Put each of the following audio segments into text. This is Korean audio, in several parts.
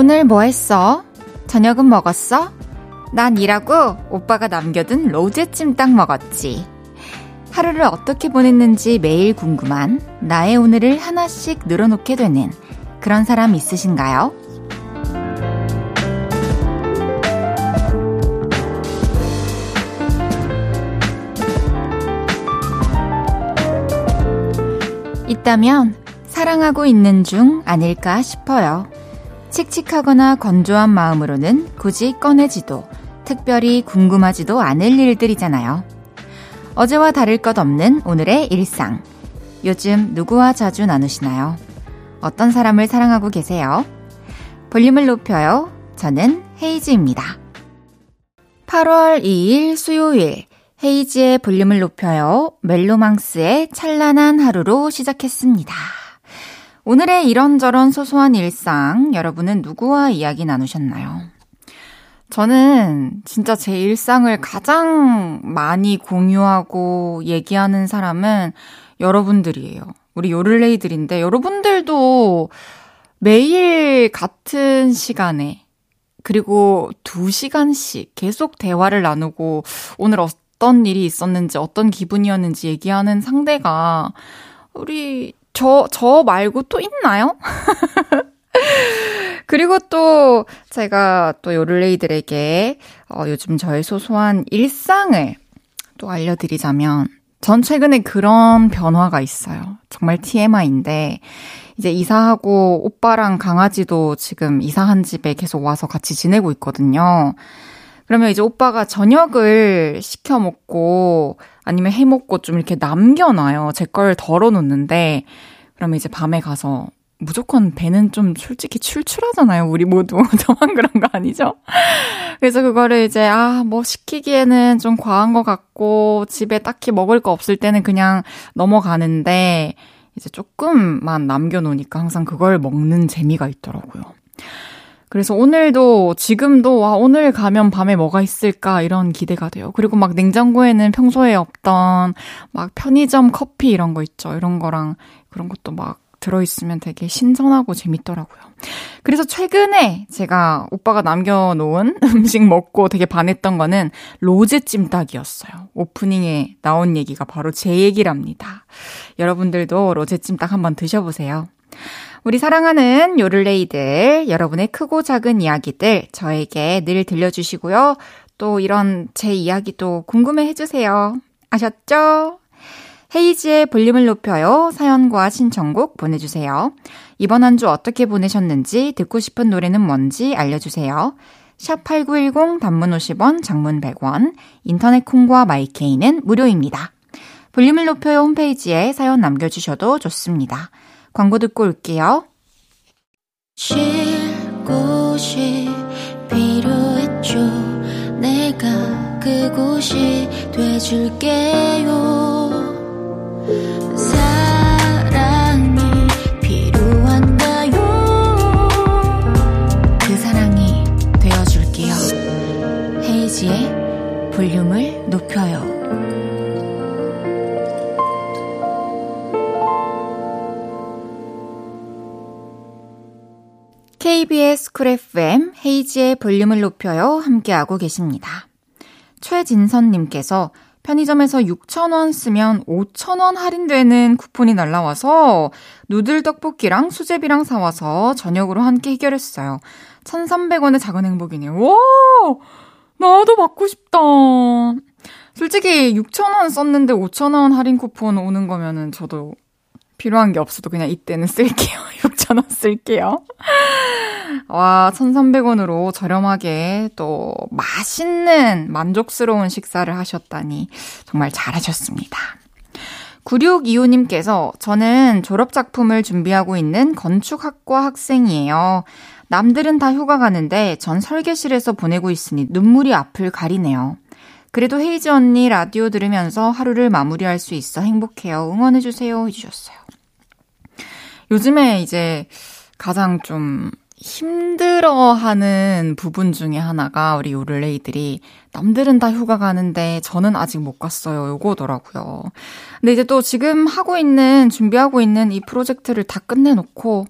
오늘 뭐 했어? 저녁은 먹었어? 난 일하고 오빠가 남겨둔 로제 찜닭 먹었지. 하루를 어떻게 보냈는지 매일 궁금한 나의 오늘을 하나씩 늘어놓게 되는 그런 사람 있으신가요? 있다면 사랑하고 있는 중 아닐까 싶어요. 칙칙하거나 건조한 마음으로는 굳이 꺼내지도 특별히 궁금하지도 않을 일들이잖아요. 어제와 다를 것 없는 오늘의 일상. 요즘 누구와 자주 나누시나요? 어떤 사람을 사랑하고 계세요? 볼륨을 높여요. 저는 헤이즈입니다. 8월 2일 수요일. 헤이지의 볼륨을 높여요. 멜로망스의 찬란한 하루로 시작했습니다. 오늘의 이런저런 소소한 일상, 여러분은 누구와 이야기 나누셨나요? 저는 진짜 제 일상을 가장 많이 공유하고 얘기하는 사람은 여러분들이에요. 우리 요를레이들인데, 여러분들도 매일 같은 시간에, 그리고 두 시간씩 계속 대화를 나누고, 오늘 어떤 일이 있었는지, 어떤 기분이었는지 얘기하는 상대가, 우리 저, 저 말고 또 있나요? 그리고 또 제가 또 요를레이들에게 어, 요즘 저의 소소한 일상을 또 알려드리자면 전 최근에 그런 변화가 있어요. 정말 TMI인데 이제 이사하고 오빠랑 강아지도 지금 이사한 집에 계속 와서 같이 지내고 있거든요. 그러면 이제 오빠가 저녁을 시켜 먹고 아니면 해 먹고 좀 이렇게 남겨놔요. 제 걸 덜어놓는데 그러면 이제 밤에 가서 무조건 배는 좀 솔직히 출출하잖아요. 우리 모두. 저만 그런 거 아니죠? 그래서 그거를 이제, 아, 뭐 시키기에는 좀 과한 것 같고, 집에 딱히 먹을 거 없을 때는 그냥 넘어가는데, 이제 조금만 남겨놓으니까 항상 그걸 먹는 재미가 있더라고요. 그래서 오늘도 지금도 와 오늘 가면 밤에 뭐가 있을까 이런 기대가 돼요. 그리고 막 냉장고에는 평소에 없던 막 편의점 커피 이런 거 있죠. 이런 거랑 그런 것도 막 들어있으면 되게 신선하고 재밌더라고요. 그래서 최근에 제가 오빠가 남겨놓은 음식 먹고 되게 반했던 거는 로제 찜닭이었어요. 오프닝에 나온 얘기가 바로 제 얘기랍니다. 여러분들도 로제 찜닭 한번 드셔보세요. 우리 사랑하는 요를레이들, 여러분의 크고 작은 이야기들 저에게 늘 들려주시고요. 또 이런 제 이야기도 궁금해 해주세요. 아셨죠? 헤이지의 볼륨을 높여요. 사연과 신청곡 보내주세요. 이번 한 주 어떻게 보내셨는지 듣고 싶은 노래는 뭔지 알려주세요. 샵8910 단문 50원, 장문 100원, 인터넷 콩과 마이케이는 무료입니다. 볼륨을 높여요 홈페이지에 사연 남겨주셔도 좋습니다. 광고 듣고 올게요. 쉴 곳이 필요했죠. 내가 그곳이 돼줄게요. 볼륨을 높여요. KBS 쿨 FM 헤이지의 볼륨을 높여요 함께하고 계십니다. 최진선님께서 편의점에서 6,000원 쓰면 5,000원 할인되는 쿠폰이 날라와서 누들 떡볶이랑 수제비랑 사와서 저녁으로 함께 해결했어요. 1,300원의 작은 행복이네요. 와! 나도 받고 싶다. 솔직히 6,000원 썼는데 5,000원 할인 쿠폰 오는 거면은 저도 필요한 게 없어도 그냥 이때는 쓸게요. 6,000원 쓸게요. 와, 1,300원으로 저렴하게 또 맛있는 만족스러운 식사를 하셨다니 정말 잘하셨습니다. 9625님께서 저는 졸업작품을 준비하고 있는 건축학과 학생이에요. 남들은 다 휴가 가는데 전 설계실에서 보내고 있으니 눈물이 앞을 가리네요. 그래도 헤이즈 언니 라디오 들으면서 하루를 마무리할 수 있어 행복해요. 응원해주세요. 해주셨어요. 요즘에 이제 가장 좀 힘들어하는 부분 중에 하나가 우리 요를레이들이 남들은 다 휴가 가는데 저는 아직 못 갔어요. 요거더라고요. 근데 이제 또 지금 하고 있는 준비하고 있는 이 프로젝트를 다 끝내놓고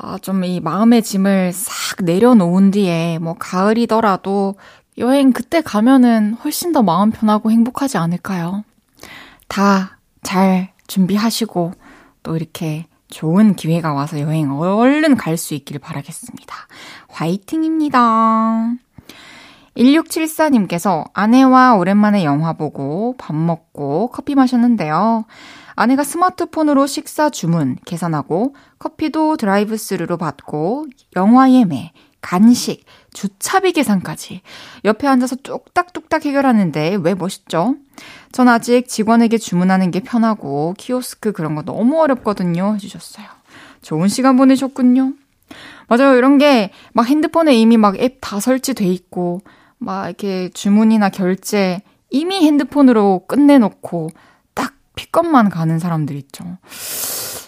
아, 좀 이 마음의 짐을 싹 내려놓은 뒤에 뭐 가을이더라도 여행 그때 가면은 훨씬 더 마음 편하고 행복하지 않을까요? 다 잘 준비하시고 또 이렇게 좋은 기회가 와서 여행 얼른 갈 수 있기를 바라겠습니다. 화이팅입니다. 1674님께서 아내와 오랜만에 영화 보고 밥 먹고 커피 마셨는데요. 아내가 스마트폰으로 식사 주문 계산하고 커피도 드라이브 스루로 받고 영화 예매, 간식, 주차비 계산까지 옆에 앉아서 뚝딱뚝딱 해결하는데 왜 멋있죠? 전 아직 직원에게 주문하는 게 편하고 키오스크 그런 거 너무 어렵거든요 해주셨어요. 좋은 시간 보내셨군요. 맞아요. 이런 게 막 핸드폰에 이미 막 앱 다 설치돼 있고 막 이렇게 주문이나 결제 이미 핸드폰으로 끝내놓고 딱 픽업만 가는 사람들 있죠.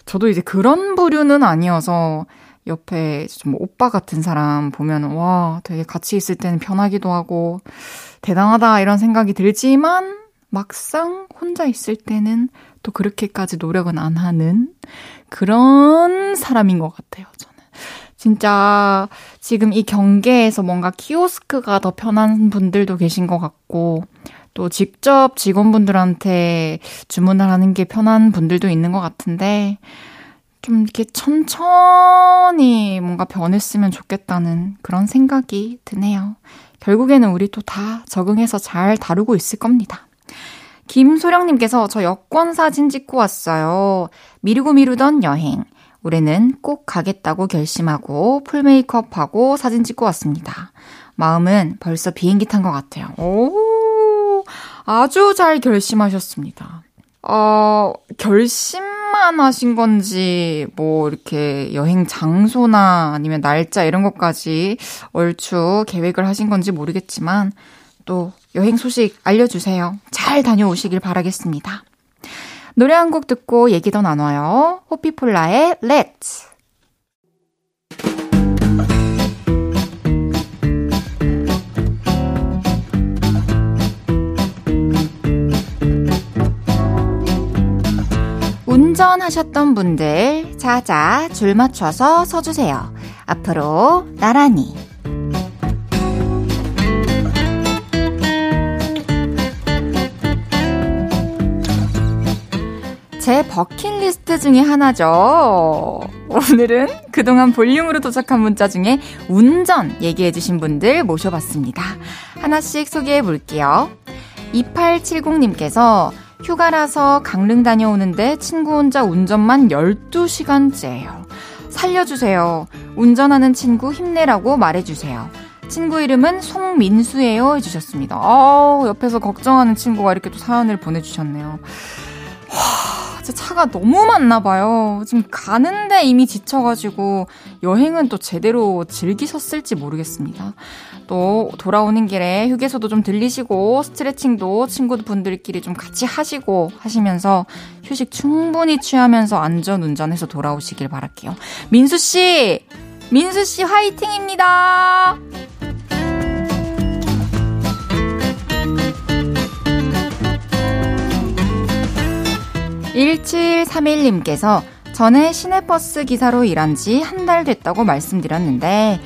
저도 이제 그런 부류는 아니어서 옆에 좀 오빠 같은 사람 보면 와 되게 같이 있을 때는 편하기도 하고 대단하다 이런 생각이 들지만 막상 혼자 있을 때는 또 그렇게까지 노력은 안 하는 그런 사람인 것 같아요, 저는. 진짜 지금 이 경계에서 뭔가 키오스크가 더 편한 분들도 계신 것 같고, 또 직접 직원분들한테 주문을 하는 게 편한 분들도 있는 것 같은데, 좀 이렇게 천천히 뭔가 변했으면 좋겠다는 그런 생각이 드네요. 결국에는 우리 또 다 적응해서 잘 다루고 있을 겁니다. 김소령님께서 저 여권 사진 찍고 왔어요. 미루고 미루던 여행. 올해는 꼭 가겠다고 결심하고 풀 메이크업하고 사진 찍고 왔습니다. 마음은 벌써 비행기 탄 것 같아요. 오, 아주 잘 결심하셨습니다. 어, 결심만 하신 건지, 뭐, 이렇게 여행 장소나 아니면 날짜 이런 것까지 얼추 계획을 하신 건지 모르겠지만, 또 여행 소식 알려주세요. 잘 다녀오시길 바라겠습니다. 노래 한 곡 듣고 얘기 더 나눠요. 호피폴라의 Let's. 운전하셨던 분들, 자자 줄 맞춰서 서주세요. 앞으로 나란히. 제 버킷리스트 중에 하나죠. 오늘은 그동안 볼륨으로 도착한 문자 중에 운전 얘기해주신 분들 모셔봤습니다. 하나씩 소개해 볼게요. 2870님께서 휴가라서 강릉 다녀오는데 친구 혼자 운전만 12시간째예요. 살려주세요. 운전하는 친구 힘내라고 말해주세요. 친구 이름은 송민수예요. 해주셨습니다. 어 옆에서 걱정하는 친구가 이렇게 또 사연을 보내주셨네요. 와, 진짜 차가 너무 많나 봐요. 지금 가는데 이미 지쳐가지고 여행은 또 제대로 즐기셨을지 모르겠습니다. 또 돌아오는 길에 휴게소도 좀 들리시고 스트레칭도 친구분들끼리 좀 같이 하시고 하시면서 휴식 충분히 취하면서 안전 운전해서 돌아오시길 바랄게요. 민수 씨, 민수 씨 화이팅입니다. 1731님께서 전에 시내버스 기사로 일한 지 한 달 됐다고 말씀드렸는데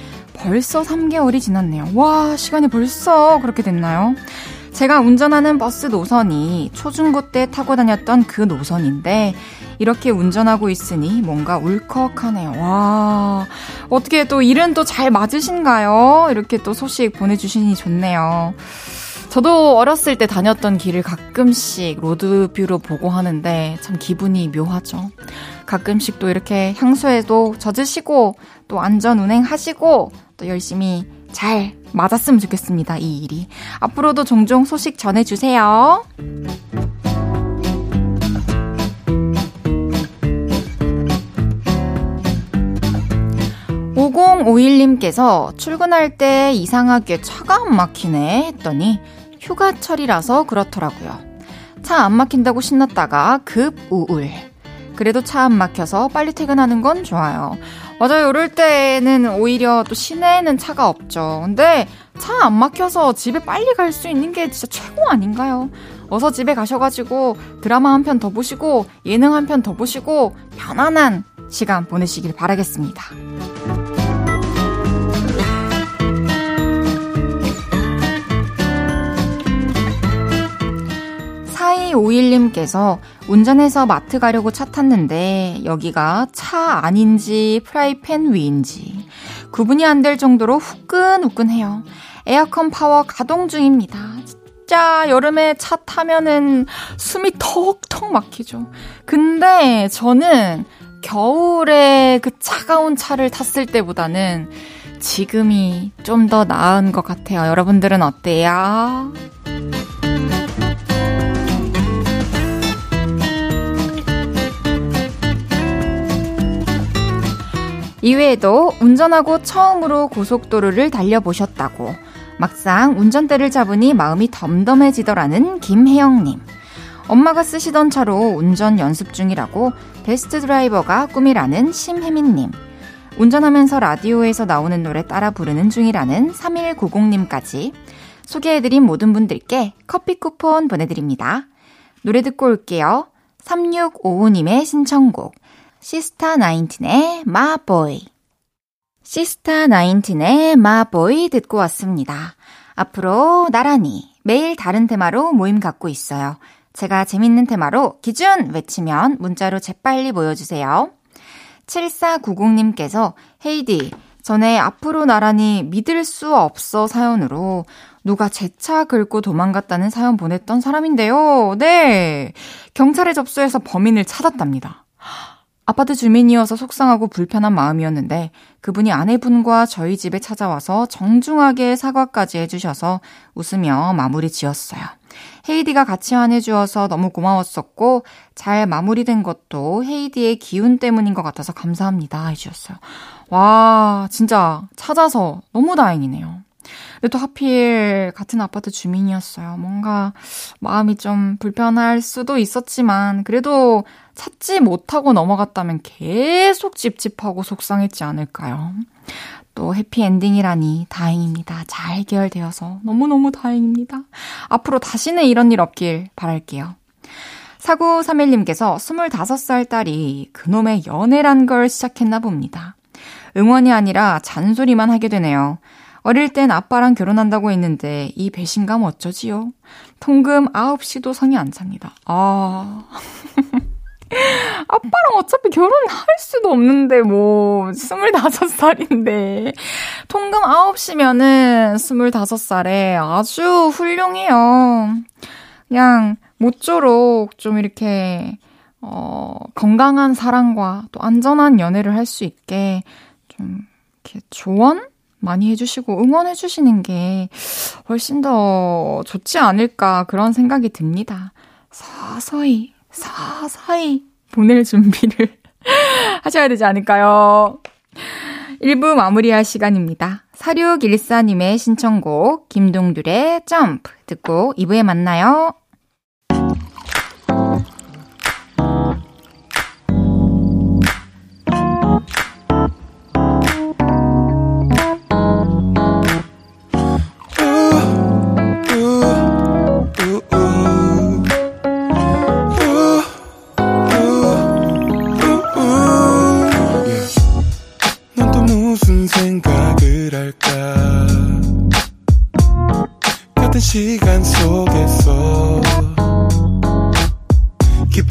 벌써 3개월이 지났네요. 와, 시간이 벌써 그렇게 됐나요? 제가 운전하는 버스 노선이 초중고 때 타고 다녔던 그 노선인데 이렇게 운전하고 있으니 뭔가 울컥하네요. 와, 어떻게 또 일은 또 잘 맞으신가요? 이렇게 또 소식 보내주시니 좋네요. 저도 어렸을 때 다녔던 길을 가끔씩 로드뷰로 보고 하는데 참 기분이 묘하죠. 가끔씩 또 이렇게 향수에도 젖으시고 또 안전 운행하시고 또 열심히 잘 맞았으면 좋겠습니다. 이 일이. 앞으로도 종종 소식 전해주세요. 5051님께서 출근할 때 이상하게 차가 안 막히네 했더니 휴가철이라서 그렇더라고요. 차 안 막힌다고 신났다가 급 우울. 그래도 차 안 막혀서 빨리 퇴근하는 건 좋아요. 맞아요. 이럴 때는 오히려 또 시내에는 차가 없죠. 근데 차 안 막혀서 집에 빨리 갈 수 있는 게 진짜 최고 아닌가요? 어서 집에 가셔가지고 드라마 한 편 더 보시고 예능 한 편 더 보시고 편안한 시간 보내시길 바라겠습니다. 4251님께서 운전해서 마트 가려고 차 탔는데 여기가 차 안인지 프라이팬 위인지 구분이 안 될 정도로 후끈후끈해요. 에어컨 파워 가동 중입니다. 진짜 여름에 차 타면은 숨이 턱턱 막히죠. 근데 저는 겨울에 그 차가운 차를 탔을 때보다는 지금이 좀 더 나은 것 같아요. 여러분들은 어때요? 이외에도 운전하고 처음으로 고속도로를 달려보셨다고 막상 운전대를 잡으니 마음이 덤덤해지더라는 김혜영님. 엄마가 쓰시던 차로 운전 연습 중이라고 베스트 드라이버가 꿈이라는 심혜민님. 운전하면서 라디오에서 나오는 노래 따라 부르는 중이라는 3190님까지 소개해드린 모든 분들께 커피 쿠폰 보내드립니다. 노래 듣고 올게요. 3655님의 신청곡. 시스타 나인틴의 마보이. 시스타 나인틴의 마보이 듣고 왔습니다. 앞으로 나란히 매일 다른 테마로 모임 갖고 있어요. 제가 재밌는 테마로 기준 외치면 문자로 재빨리 모여주세요. 7490님께서 헤이디, 전에 앞으로 나란히 믿을 수 없어 사연으로 누가 제 차 긁고 도망갔다는 사연 보냈던 사람인데요. 네. 경찰에 접수해서 범인을 찾았답니다. 아파트 주민이어서 속상하고 불편한 마음이었는데 그분이 아내분과 저희 집에 찾아와서 정중하게 사과까지 해주셔서 웃으며 마무리 지었어요. 헤이디가 같이 안해주어서 너무 고마웠었고 잘 마무리된 것도 헤이디의 기운 때문인 것 같아서 감사합니다 해주셨어요. 와 진짜 찾아서 너무 다행이네요. 근데 또 하필 같은 아파트 주민이었어요. 뭔가 마음이 좀 불편할 수도 있었지만 그래도 찾지 못하고 넘어갔다면 계속 찝찝하고 속상했지 않을까요? 또 해피엔딩이라니 다행입니다. 잘 해결되어서 너무너무 다행입니다. 앞으로 다시는 이런 일 없길 바랄게요. 4931님께서 25살 딸이 그놈의 연애란 걸 시작했나 봅니다. 응원이 아니라 잔소리만 하게 되네요. 어릴 땐 아빠랑 결혼한다고 했는데 이 배신감 어쩌지요? 통금 9시도 성이 안 찹니다. 아. 아빠랑 어차피 결혼할 수도 없는데, 뭐, 25살인데. 통금 9시면은 25살에 아주 훌륭해요. 그냥, 모쪼록 좀 이렇게, 어, 건강한 사랑과 또 안전한 연애를 할 수 있게 좀, 이렇게 조언? 많이 해주시고 응원해주시는 게 훨씬 더 좋지 않을까 그런 생각이 듭니다. 서서히 사사히 보낼 준비를 하셔야 되지 않을까요? 1부 마무리할 시간입니다. 4614님의 신청곡 김동률의 점프 듣고 2부에 만나요.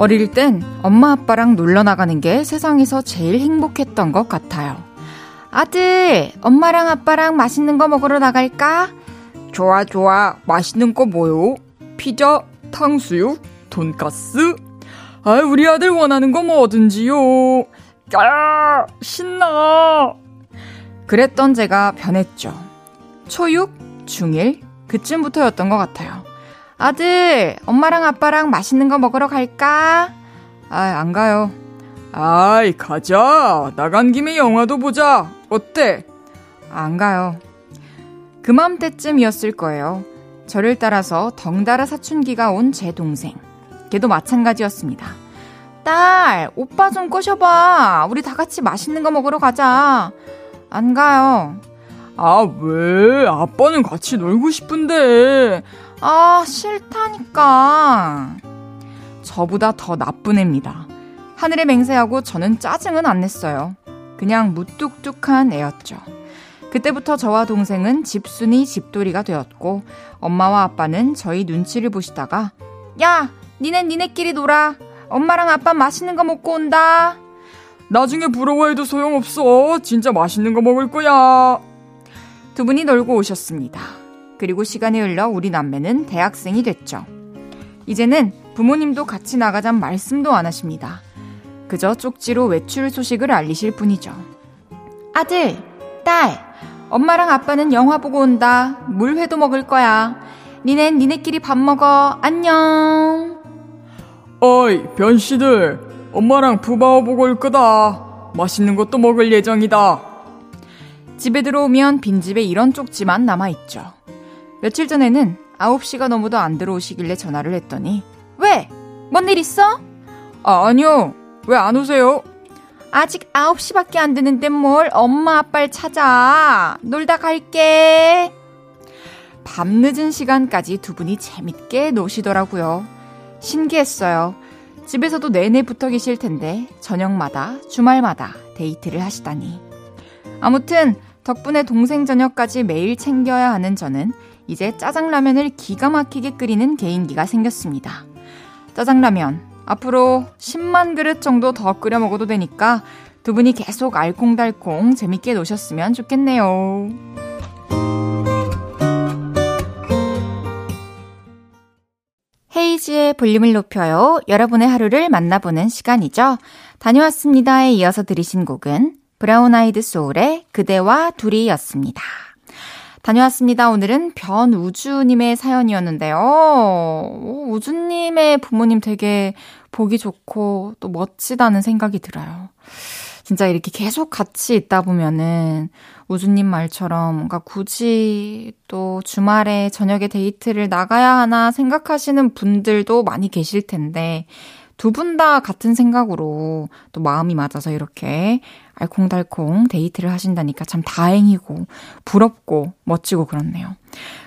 어릴 땐 엄마 아빠랑 놀러 나가는 게 세상에서 제일 행복했던 것 같아요. 아들, 엄마랑 아빠랑 맛있는 거 먹으러 나갈까? 좋아, 좋아. 맛있는 거 뭐요? 피자, 탕수육, 돈가스? 아, 우리 아들 원하는 거 뭐든지요. 야, 신나. 그랬던 제가 변했죠. 초6, 중1, 그쯤부터였던 것 같아요. 아들, 엄마랑 아빠랑 맛있는 거 먹으러 갈까? 아, 안 가요. 아이, 가자. 나간 김에 영화도 보자. 어때? 안 가요. 그맘때쯤이었을 거예요. 저를 따라서 덩달아 사춘기가 온 제 동생. 걔도 마찬가지였습니다. 딸, 오빠 좀 꼬셔봐. 우리 다 같이 맛있는 거 먹으러 가자. 안 가요. 아, 왜? 아빠는 같이 놀고 싶은데. 아, 싫다니까. 저보다 더 나쁜 애입니다. 하늘에 맹세하고 저는 짜증은 안 냈어요. 그냥 무뚝뚝한 애였죠. 그때부터 저와 동생은 집순이 집돌이가 되었고 엄마와 아빠는 저희 눈치를 보시다가 야 니네 니네끼리 놀아 엄마랑 아빠 맛있는 거 먹고 온다 나중에 부러워해도 소용없어 진짜 맛있는 거 먹을 거야 두 분이 놀고 오셨습니다 그리고 시간이 흘러 우리 남매는 대학생이 됐죠 이제는 부모님도 같이 나가잔 말씀도 안 하십니다 그저 쪽지로 외출 소식을 알리실 뿐이죠 아들 딸 엄마랑 아빠는 영화 보고 온다. 물회도 먹을 거야. 니넨 니네끼리 밥 먹어. 안녕. 어이, 변씨들. 엄마랑 부바오 보고 올 거다. 맛있는 것도 먹을 예정이다. 집에 들어오면 빈집에 이런 쪽지만 남아있죠. 며칠 전에는 9시가 넘어도 안 들어오시길래 전화를 했더니 왜? 뭔 일 있어? 아, 아니요. 왜 안 오세요? 아직 9시밖에 안 되는데 뭘 엄마 아빠를 찾아. 놀다 갈게. 밤늦은 시간까지 두 분이 재밌게 노시더라고요. 신기했어요. 집에서도 내내 붙어 계실 텐데 저녁마다 주말마다 데이트를 하시다니. 아무튼 덕분에 동생 저녁까지 매일 챙겨야 하는 저는 이제 짜장라면을 기가 막히게 끓이는 개인기가 생겼습니다. 짜장라면 앞으로 10만 그릇 정도 더 끓여 먹어도 되니까 두 분이 계속 알콩달콩 재밌게 노셨으면 좋겠네요. 헤이즈의 볼륨을 높여요. 여러분의 하루를 만나보는 시간이죠. 다녀왔습니다에 이어서 들으신 곡은 브라운 아이드 소울의 그대와 둘이였습니다. 다녀왔습니다. 오늘은 변우주님의 사연이었는데요. 우주님의 부모님 되게 보기 좋고 또 멋지다는 생각이 들어요. 진짜 이렇게 계속 같이 있다 보면은 우주님 말처럼 뭔가 굳이 또 주말에 저녁에 데이트를 나가야 하나 생각하시는 분들도 많이 계실 텐데 두 분 다 같은 생각으로 또 마음이 맞아서 이렇게 알콩달콩 데이트를 하신다니까 참 다행이고 부럽고 멋지고 그렇네요.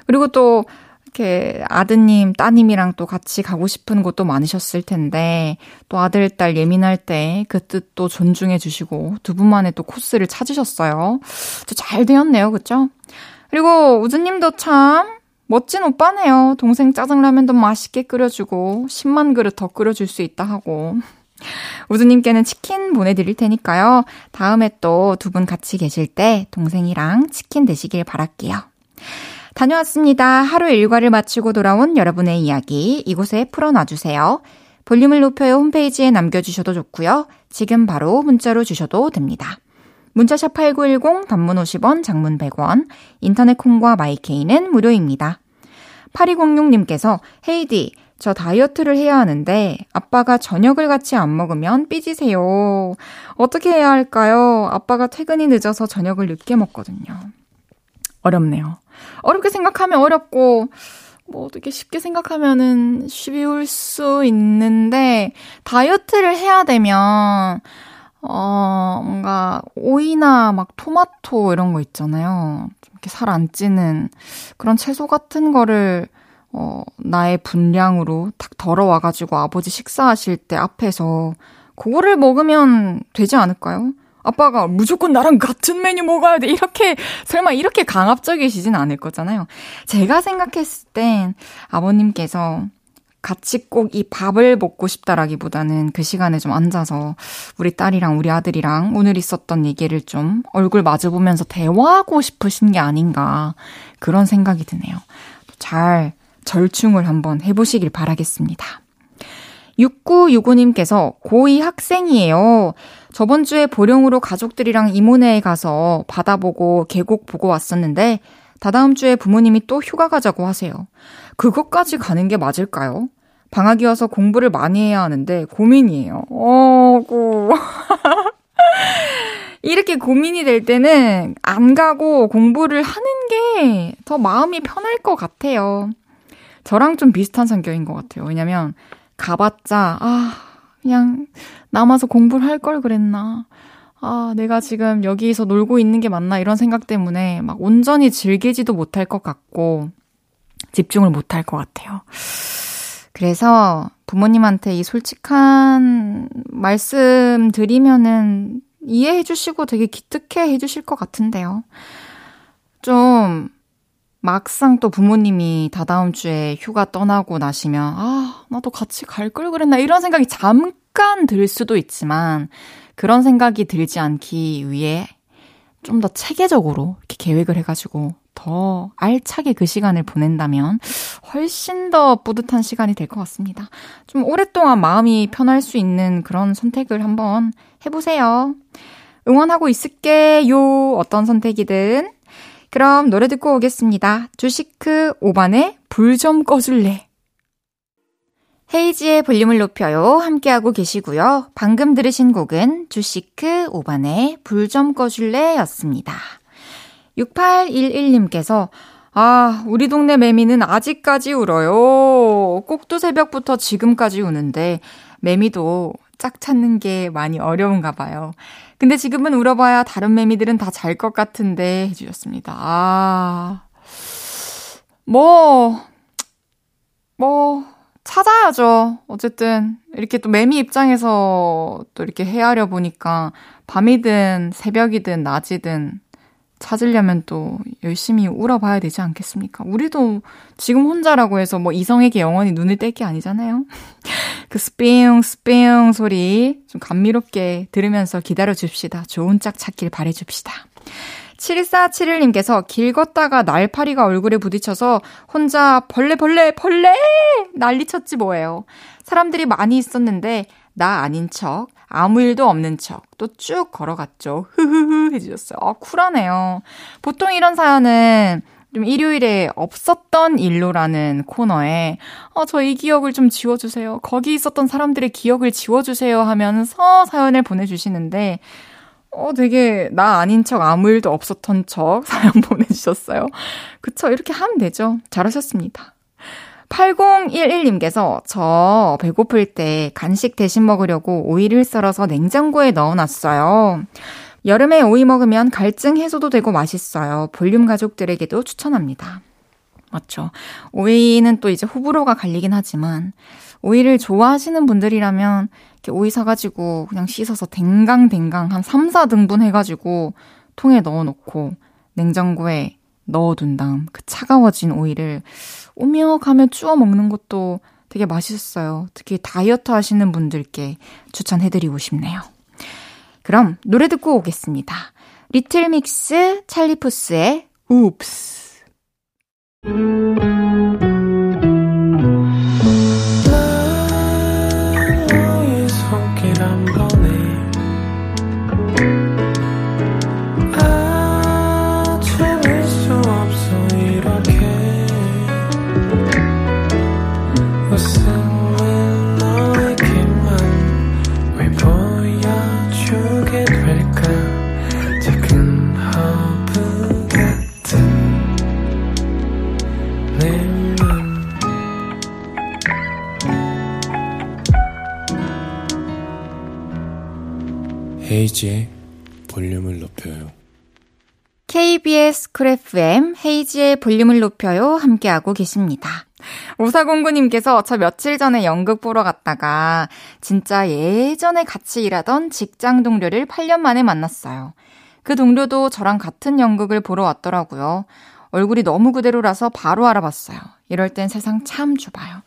그리고 또 이렇게 아드님, 따님이랑 또 같이 가고 싶은 곳도 많으셨을 텐데 또 아들, 딸 예민할 때 그 뜻도 존중해 주시고 두 분만의 또 코스를 찾으셨어요. 잘 되었네요. 그쵸? 그리고 우주님도 참 멋진 오빠네요. 동생 짜장라면도 맛있게 끓여주고 10만 그릇 더 끓여줄 수 있다 하고 우주님께는 치킨 보내드릴 테니까요. 다음에 또 두 분 같이 계실 때 동생이랑 치킨 드시길 바랄게요. 다녀왔습니다. 하루 일과를 마치고 돌아온 여러분의 이야기 이곳에 풀어놔주세요. 볼륨을 높여요 홈페이지에 남겨주셔도 좋고요. 지금 바로 문자로 주셔도 됩니다. 문자샵 8910 단문 50원, 장문 100원, 인터넷 콩과 마이케이는 무료입니다. 8206님께서 헤이디, 저 다이어트를 해야 하는데 아빠가 저녁을 같이 안 먹으면 삐지세요. 어떻게 해야 할까요? 아빠가 퇴근이 늦어서 저녁을 늦게 먹거든요. 어렵네요. 어렵게 생각하면 어렵고, 뭐 어떻게 쉽게 생각하면은 쉬울 수 있는데, 다이어트를 해야 되면, 어, 뭔가 오이나 막 토마토 이런 거 있잖아요. 이렇게 살 안 찌는 그런 채소 같은 거를 어, 나의 분량으로 탁 덜어와가지고 아버지 식사하실 때 앞에서 그거를 먹으면 되지 않을까요? 아빠가 무조건 나랑 같은 메뉴 먹어야 돼. 이렇게, 설마 이렇게 강압적이시진 않을 거잖아요. 제가 생각했을 땐 아버님께서 같이 꼭 이 밥을 먹고 싶다라기보다는 그 시간에 좀 앉아서 우리 딸이랑 우리 아들이랑 오늘 있었던 얘기를 좀 얼굴 마주보면서 대화하고 싶으신 게 아닌가 그런 생각이 드네요. 잘 절충을 한번 해보시길 바라겠습니다. 6965님께서 고2 학생이에요. 저번 주에 보령으로 가족들이랑 이모네에 가서 바다 보고 계곡 보고 왔었는데 다다음 주에 부모님이 또 휴가 가자고 하세요. 그것까지 가는 게 맞을까요? 방학이어서 공부를 많이 해야 하는데 고민이에요. 어구. 이렇게 고민이 될 때는 안 가고 공부를 하는 게 더 마음이 편할 것 같아요. 저랑 좀 비슷한 성격인 것 같아요. 왜냐면 가봤자, 아, 그냥 남아서 공부를 할 걸 그랬나. 아, 내가 지금 여기서 놀고 있는 게 맞나 이런 생각 때문에 막 온전히 즐기지도 못할 것 같고 집중을 못할 것 같아요. 그래서 부모님한테 이 솔직한 말씀 드리면은 이해해 주시고 되게 기특해 해 주실 것 같은데요. 좀 막상 또 부모님이 다다음 주에 휴가 떠나고 나시면 아, 나도 같이 갈 걸 그랬나 이런 생각이 잠깐 들 수도 있지만 그런 생각이 들지 않기 위해 좀 더 체계적으로 이렇게 계획을 해가지고 더 알차게 그 시간을 보낸다면 훨씬 더 뿌듯한 시간이 될 것 같습니다. 좀 오랫동안 마음이 편할 수 있는 그런 선택을 한번 해보세요. 응원하고 있을게요. 어떤 선택이든. 그럼 노래 듣고 오겠습니다. 주시크 5반의 불 좀 꺼줄래. 헤이지의 볼륨을 높여요. 함께하고 계시고요. 방금 들으신 곡은 주시크 5반의 불 좀 꺼줄래 였습니다. 6811님께서 아, 우리 동네 매미는 아직까지 울어요. 꼭두 새벽부터 지금까지 우는데 매미도 짝 찾는 게 많이 어려운가 봐요. 근데 지금은 울어봐야 다른 매미들은 다 잘 것 같은데 해주셨습니다. 아, 뭐, 뭐, 찾아야죠. 어쨌든, 이렇게 또 매미 입장에서 또 이렇게 헤아려 보니까 밤이든 새벽이든 낮이든 찾으려면 또 열심히 울어봐야 되지 않겠습니까? 우리도 지금 혼자라고 해서 뭐 이성에게 영원히 눈을 뗄 게 아니잖아요? 그 스삥, 스삥 소리 좀 감미롭게 들으면서 기다려 줍시다. 좋은 짝 찾길 바래 줍시다. 7471님께서 길 걷다가 날파리가 얼굴에 부딪혀서 혼자 벌레 벌레 벌레 난리 쳤지 뭐예요. 사람들이 많이 있었는데 나 아닌 척 아무 일도 없는 척 또 쭉 걸어갔죠. 흐흐흐 해주셨어요. 어, 쿨하네요. 보통 이런 사연은 좀 일요일에 없었던 일로라는 코너에 어, 저 이 기억을 좀 지워주세요. 거기 있었던 사람들의 기억을 지워주세요 하면서 사연을 보내주시는데 어, 되게 나 아닌 척 아무 일도 없었던 척 사연 보내주셨어요. 그쵸, 이렇게 하면 되죠. 잘하셨습니다. 8011님께서 저 배고플 때 간식 대신 먹으려고 오이를 썰어서 냉장고에 넣어놨어요. 여름에 오이 먹으면 갈증 해소도 되고 맛있어요. 볼륨 가족들에게도 추천합니다. 맞죠. 오이는 또 이제 호불호가 갈리긴 하지만, 오이를 좋아하시는 분들이라면, 이렇게 오이 사가지고 그냥 씻어서 댕강댕강 한 3, 4등분 해가지고 통에 넣어놓고 냉장고에 넣어둔 다음 그 차가워진 오이를 오며가며 쭈어 먹는 것도 되게 맛있어요. 특히 다이어트 하시는 분들께 추천해드리고 싶네요. 그럼 노래 듣고 오겠습니다. 리틀믹스 찰리푸스의 웁 헤이지의 볼륨을 높여요. KBS 쿨 FM 헤이지의 볼륨을 높여요 함께하고 계십니다. 오사공구님께서 저 며칠 전에 연극 보러 갔다가 진짜 예전에 같이 일하던 직장 동료를 8년 만에 만났어요. 그 동료도 저랑 같은 연극을 보러 왔더라고요. 얼굴이 너무 그대로라서 바로 알아봤어요. 이럴 땐 세상 참 좁아요.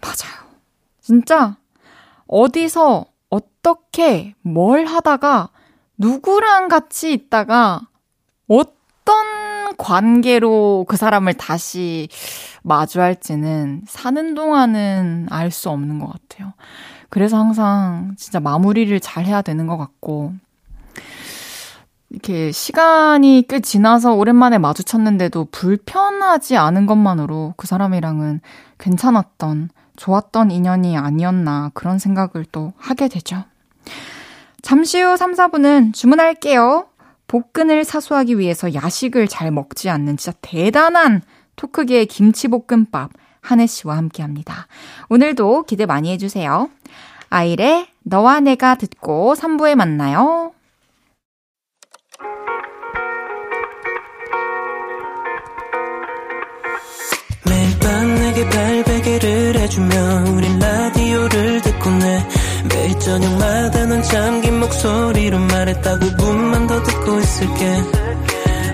맞아요. 진짜 어디서 어떻게 뭘 하다가 누구랑 같이 있다가 어떤 관계로 그 사람을 다시 마주할지는 사는 동안은 알 수 없는 것 같아요. 그래서 항상 진짜 마무리를 잘 해야 되는 것 같고, 이렇게 시간이 꽤 지나서 오랜만에 마주쳤는데도 불편하지 않은 것만으로 그 사람이랑은 괜찮았던 좋았던 인연이 아니었나 그런 생각을 또 하게 되죠. 잠시 후 3, 4분은 주문할게요. 복근을 사수하기 위해서 야식을 잘 먹지 않는 진짜 대단한 토크계의 김치볶음밥 한혜 씨와 함께 합니다. 오늘도 기대 많이 해주세요. 아이의 너와 내가 듣고 3부에 만나요. 매일 밤 내게 발 베개를 해주며 우린 라디오를 듣고 내 매일 저녁마다 넌 잠긴 목소리로 말했다 5분만 더 듣고 있을게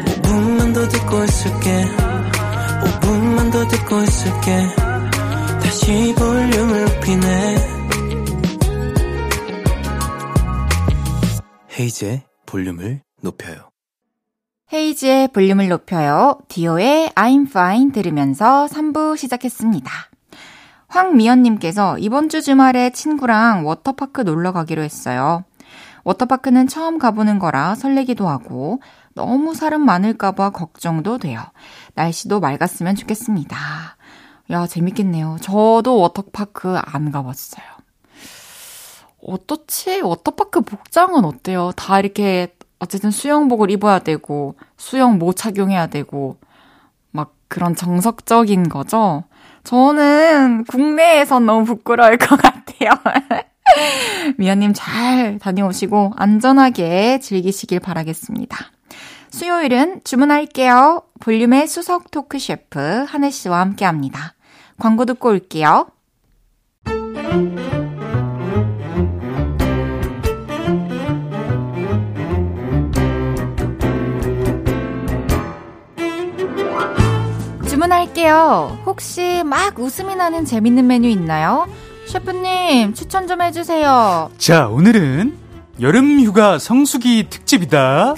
5분만 더 듣고 있을게 5분만 더 듣고 있을게 다시 볼륨을 높이네 헤이즈의 볼륨을 높여요. 헤이즈의 볼륨을 높여요. 디오의 I'm fine 들으면서 3부 시작했습니다. 황미연님께서 이번 주 주말에 친구랑 워터파크 놀러 가기로 했어요. 워터파크는 처음 가보는 거라 설레기도 하고 너무 사람 많을까봐 걱정도 돼요. 날씨도 맑았으면 좋겠습니다. 야, 재밌겠네요. 저도 워터파크 안 가봤어요. 어떻지? 워터파크 복장은 어때요? 다 이렇게 어쨌든 수영복을 입어야 되고 수영 모 착용해야 되고 막 그런 정석적인 거죠. 저는 국내에선 너무 부끄러울 것 같아요. 미연님 잘 다녀오시고 안전하게 즐기시길 바라겠습니다. 수요일은 주문할게요. 볼륨의 수석 토크 셰프 한혜 씨와 함께 합니다. 광고 듣고 올게요. 주문할게요. 혹시 막 웃음이 나는 재밌는 메뉴 있나요? 셰프님, 추천 좀 해주세요. 자, 오늘은 여름 휴가 성수기 특집이다.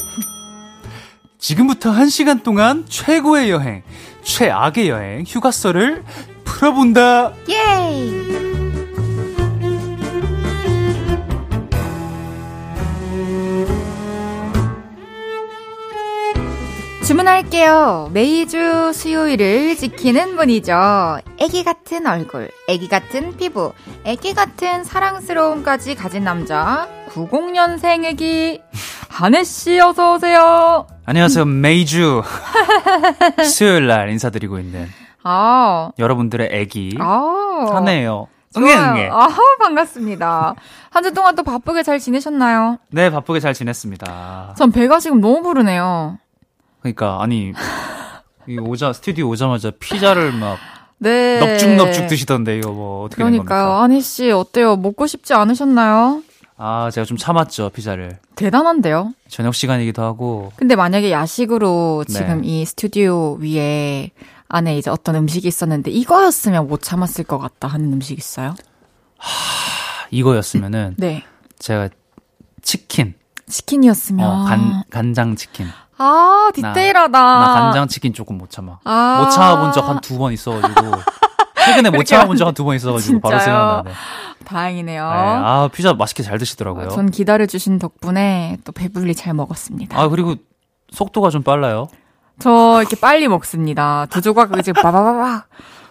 지금부터 한 시간 동안 최고의 여행, 최악의 여행, 휴가설을 풀어본다. 예이! 주문할게요. 매주 수요일을 지키는 분이죠. 애기 같은 얼굴, 애기 같은 피부, 애기 같은 사랑스러움까지 가진 남자. 90년생 애기. 한혜씨 어서오세요. 안녕하세요. 매주 수요일 날 인사드리고 있는 아, 여러분들의 애기 아. 한혜예요. 응애, 응애. 아, 반갑습니다. 한 주 동안 또 바쁘게 잘 지내셨나요? 네, 바쁘게 잘 지냈습니다. 전 배가 지금 너무 부르네요. 그러니까 아니 이 오자 스튜디오 오자마자 피자를 막 네. 넙죽넙죽 드시던데 이거 뭐 어떻게 된 그러니까요. 겁니까? 아니 씨 어때요? 먹고 싶지 않으셨나요? 아, 제가 좀 참았죠, 피자를. 대단한데요. 저녁 시간이기도 하고 근데 만약에 야식으로 네. 지금 이 스튜디오 위에 안에 이제 어떤 음식이 있었는데 이거였으면 못 참았을 것 같다 하는 음식 있어요? 이거였으면은 네. 제가 치킨, 치킨이었으면 어, 간 간장 치킨. 아 디테일하다. 나 간장 치킨 조금 못 참아. 아. 못 참아본 적 한 두 번 있어가지고 최근에 못 참아본 적 한 두 번 있어가지고 바로? 생각나네. 다행이네요. 네, 아 피자 맛있게 잘 드시더라고요. 전 기다려주신 덕분에 또 배불리 잘 먹었습니다. 아 그리고 속도가 좀 빨라요. 저 이렇게 빨리 먹습니다. 두 조각 이제 바바바박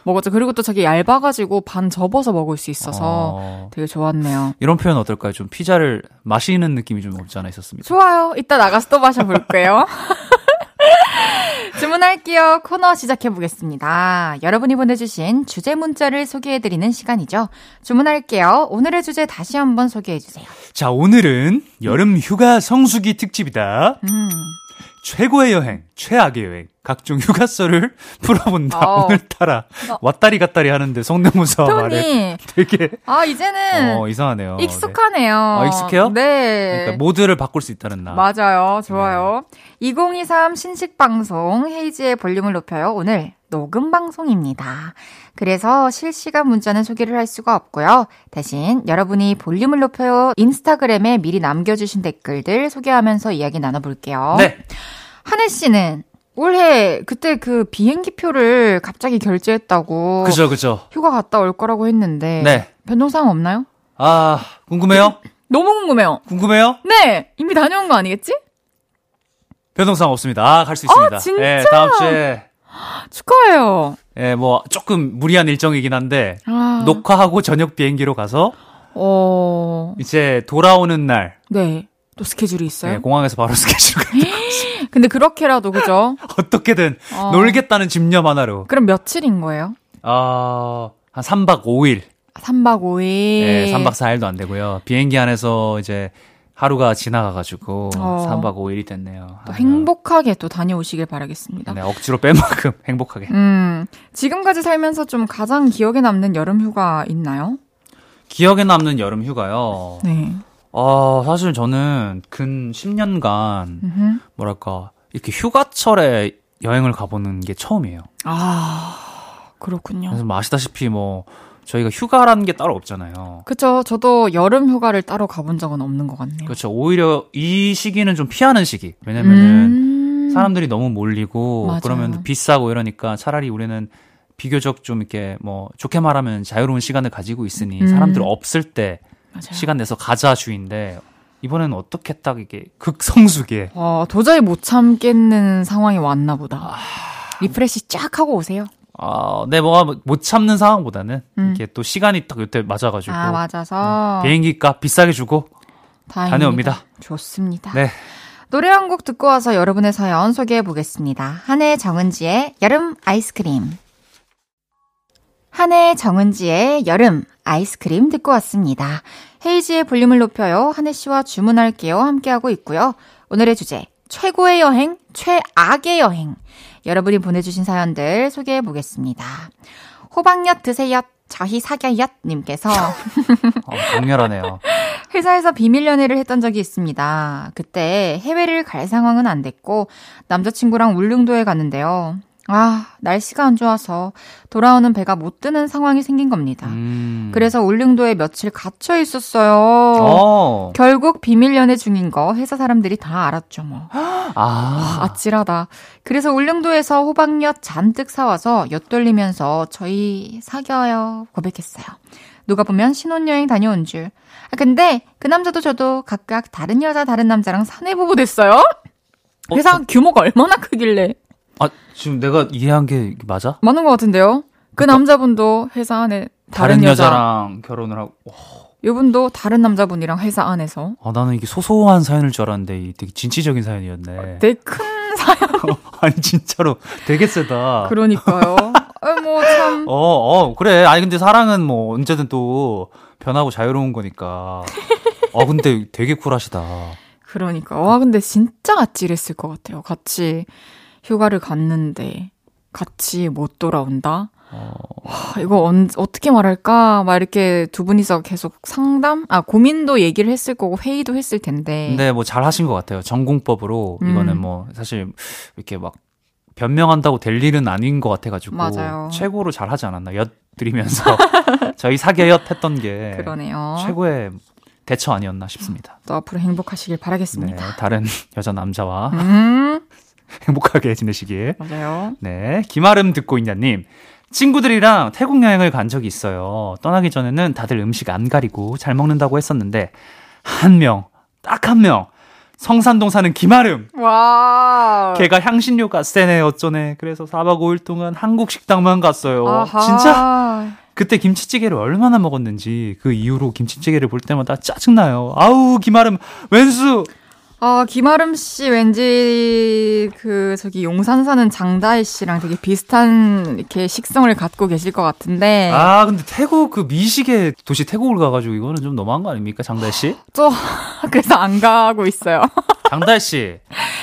먹었죠. 그리고 또 저게 얇아가지고 반 접어서 먹을 수 있어서 어, 되게 좋았네요. 이런 표현 어떨까요? 좀 피자를 마시는 느낌이 좀 없지 않아 있었습니다. 좋아요. 이따 나가서 또 마셔볼게요. 주문할게요. 코너 시작해보겠습니다. 여러분이 보내주신 주제 문자를 소개해드리는 시간이죠. 주문할게요. 오늘의 주제 다시 한번 소개해주세요. 자 오늘은 여름 휴가 성수기 특집이다. 음, 최고의 여행, 최악의 여행, 각종 휴가설을 풀어본다. 어. 오늘따라 왔다리 갔다리 하는데 성대모사 말에. 되게 아, 이제는 어, 이상하네요. 네. 익숙하네요. 아, 익숙해요? 네. 그러니까 모드를 바꿀 수 있다는 나. 맞아요. 좋아요. 2023 신식 방송 헤이지의 볼륨을 높여요. 오늘 녹음 방송입니다. 그래서 실시간 문자는 소개를 할 수가 없고요. 대신 여러분이 볼륨을 높여요 인스타그램에 미리 남겨주신 댓글들 소개하면서 이야기 나눠볼게요. 네. 한혜 씨는 올해 그때 그 비행기 표를 갑자기 결제했다고 그죠, 그죠. 휴가 갔다 올 거라고 했는데 네. 변동사항 없나요? 아, 궁금해요? 너무 궁금해요. 궁금해요? 네, 이미 다녀온 거 아니겠지? 변동사항 없습니다. 아, 갈 수 있습니다. 진짜? 네, 다음 주에, 축하해요. 예, 뭐 조금 무리한 일정이긴 한데 아, 녹화하고 저녁 비행기로 가서 어, 이제 돌아오는 날 네. 또 스케줄이 있어요? 예, 공항에서 바로 스케줄 근데 그렇게라도, 그죠? 어떻게든 어. 놀겠다는 집념 하나로 그럼 며칠인 거예요? 어, 한 3박 5일 3박 5일. 예, 3박 4일도 안 되고요. 비행기 안에서 이제 하루가 지나가가지고 어. 3박 5일이 됐네요. 또. 행복하게 또 다녀오시길 바라겠습니다. 네, 억지로 뺀 만큼 행복하게. 음, 지금까지 살면서 좀 가장 기억에 남는 여름 휴가 있나요? 기억에 남는 여름 휴가요. 네. 어, 사실 저는 근 10년간 음흠. 뭐랄까 이렇게 휴가철에 여행을 가보는 게 처음이에요. 아, 그렇군요. 그래서 뭐 아시다시피 뭐 저희가 휴가라는 게 따로 없잖아요. 그쵸. 저도 여름 휴가를 따로 가본 적은 없는 것 같네요. 그렇죠. 오히려 이 시기는 좀 피하는 시기. 왜냐면은 음, 사람들이 너무 몰리고 맞아요. 그러면 비싸고 이러니까 차라리 우리는 비교적 좀 이렇게 뭐 좋게 말하면 자유로운 시간을 가지고 있으니 음. 사람들 없을 때 맞아요. 시간 내서 가자 주의인데 이번에는 어떻게 딱 이게 극성수기에 어, 도저히 못 참겠는 상황이 왔나 보다. 아. refresh 쫙 하고 오세요. 아, 네, 뭐가 못 참는 상황보다는 음. 이렇게 또 시간이 딱 이때 맞아가지고 아, 맞아서. 비행기 값 비싸게 주고 다행입니다. 다녀옵니다. 좋습니다. 네. 노래 한 곡 듣고 와서 여러분의 사연 소개해 보겠습니다. 한해 정은지의 여름 아이스크림. 한해 정은지의 여름 아이스크림 듣고 왔습니다. 헤이지의 볼륨을 높여요. 한혜 씨와 주문할게요. 함께하고 있고요. 오늘의 주제 최고의 여행, 최악의 여행. 여러분이 보내주신 사연들 소개해 보겠습니다. 호박엿 드세요. 저희 사겨엿 님께서 어, 강렬하네요. 회사에서 비밀 연애를 했던 적이 있습니다. 그때 해외를 갈 상황은 안 됐고 남자친구랑 울릉도에 갔는데요. 아, 날씨가 안 좋아서 돌아오는 배가 못 뜨는 상황이 생긴 겁니다. 음. 그래서 울릉도에 며칠 갇혀 있었어요. 어. 결국 비밀 연애 중인 거 회사 사람들이 다 알았죠, 뭐. 아. 아찔하다. 그래서 울릉도에서 호박엿 잔뜩 사와서 엿돌리면서 저희 사겨요 고백했어요. 누가 보면 신혼여행 다녀온 줄. 아, 근데 그 남자도 저도 각각 다른 여자 다른 남자랑 사내부부 됐어요? 회사 규모가 얼마나 크길래 아, 지금 내가 이해한 게 맞아? 많은 것 같은데요? 그 남자분도 회사 안에 다른, 다른 여자, 여자 랑 결혼을 하고. 와, 이분도 다른 남자분이랑 회사 안에서 아, 나는 이게 소소한 사연일 줄 알았는데 이 되게 진취적인 사연이었네. 되게 큰 사연. 아니 진짜로 되게 세다. 그러니까요. 아, 뭐 참. 어, 어, 그래. 아니, 근데 사랑은 뭐, 언제든 또, 변하고 자유로운 거니까. 어, 근데 되게 쿨하시다. 그러니까 와 근데 진짜 아찔했을 것 같아요. 같이 휴가를 갔는데 같이 못 돌아온다. 어, 와, 이거 언, 어떻게 말할까? 막 이렇게 두 분이서 계속 상담, 아 고민도 얘기를 했을 거고 회의도 했을 텐데. 근데 뭐잘 하신 것 같아요. 전공법으로. 이거는 음. 뭐, 사실, 이렇게 막, 변명한다고 될 일은 아닌 것 같아가지고. 맞아요. 최고로 잘 하지 않았나. 엿드리면서. 저희 사계엿 했던 게. 그러네요. 최고의 대처 아니었나 싶습니다. 또 앞으로 행복하시길 네, 바라겠습니다. 다른 여자, 남자와 음, 행복하게 지내시길. 맞아요. 네, 김아름 듣고 있냐님. 친구들이랑 태국 여행을 간 적이 있어요. 떠나기 전에는 다들 음식 안 가리고 잘 먹는다고 했었는데, 한 명, 딱 한 명, 성산동 사는 김아름. 와. 걔가 향신료가 세네, 어쩌네. 그래서 4박 5일 동안 한국 식당만 갔어요. 아하. 진짜? 그때 김치찌개를 얼마나 먹었는지 그 이후로 김치찌개를 볼 때마다 짜증나요. 아우, 김아름, 웬수! 아, 김아름 씨 왠지 그 저기 용산 사는 장다혜 씨랑 되게 비슷한 이렇게 식성을 갖고 계실 것 같은데 아, 근데 태국 그 미식의 도시 태국을 가가지고 이거는 좀 너무한 거 아닙니까, 장다혜 씨? 저 그래서 안 가고 있어요. 장다혜 씨,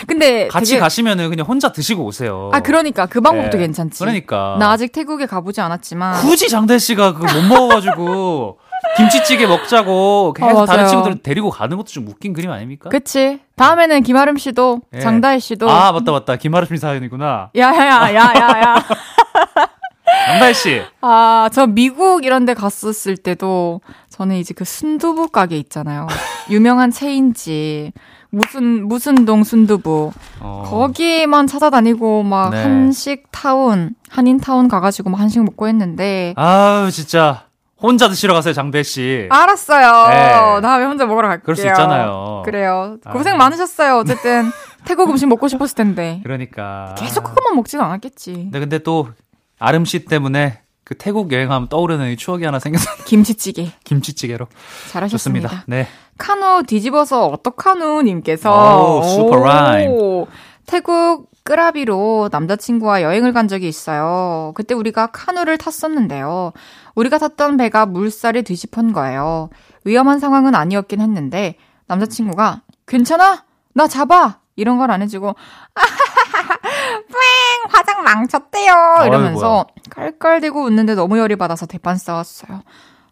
근데 같이 되게- 가시면은 그냥 혼자 드시고 오세요. 아 그러니까 그 방법도 네. 괜찮지. 그러니까. 나 아직 태국에 가보지 않았지만 굳이 장다혜 씨가 그거 못 먹어가지고 김치찌개 먹자고 어, 해서 다른. 친구들 데리고 가는 것도 좀 웃긴 그림 아닙니까? 그치. 다음에는 김아름 씨도 예. 장다혜 씨도 아, 맞다, 맞다. 김아름 씨 사연이구나. 야야야야야야. 장다혜 씨. 아, 저 미국 이런 데 갔었을 때도 저는 이제 그 순두부 가게 있잖아요. 유명한 체인지. 무슨, 무슨 동 순두부. 어. 거기만 찾아다니고 막 네. 한식 타운, 한인 타운 가가지고 막 한식 먹고 했는데. 아우, 진짜. 혼자 드시러 가세요, 장다혜 씨. 알았어요. 네. 다음에 혼자 먹으러 갈게요. 그럴 수 있잖아요. 그래요. 아. 고생 많으셨어요. 어쨌든 태국 음식 먹고 싶었을 텐데. 그러니까. 계속 그것만 먹지는 않았겠지. 네, 근데 또 아름 씨 때문에 그 태국 여행하면 떠오르는 이 추억이 하나 생겨서 김치찌개. 김치찌개로 잘하셨습니다. 좋습니다. 네. 카누 뒤집어서 어떡하누 님께서 오, 슈퍼 라임. 오, 태국 끄라비로 남자친구와 여행을 간 적이 있어요. 그때 우리가 카누를 탔었는데요. 우리가 탔던 배가 물살이 뒤집은 거예요. 위험한 상황은 아니었긴 했는데 남자친구가 괜찮아? 나 잡아! 이런 걸 안 해주고 뿌잉 화장 망쳤대요 이러면서 깔깔대고 웃는데 너무 열이 받아서 대판 싸웠어요.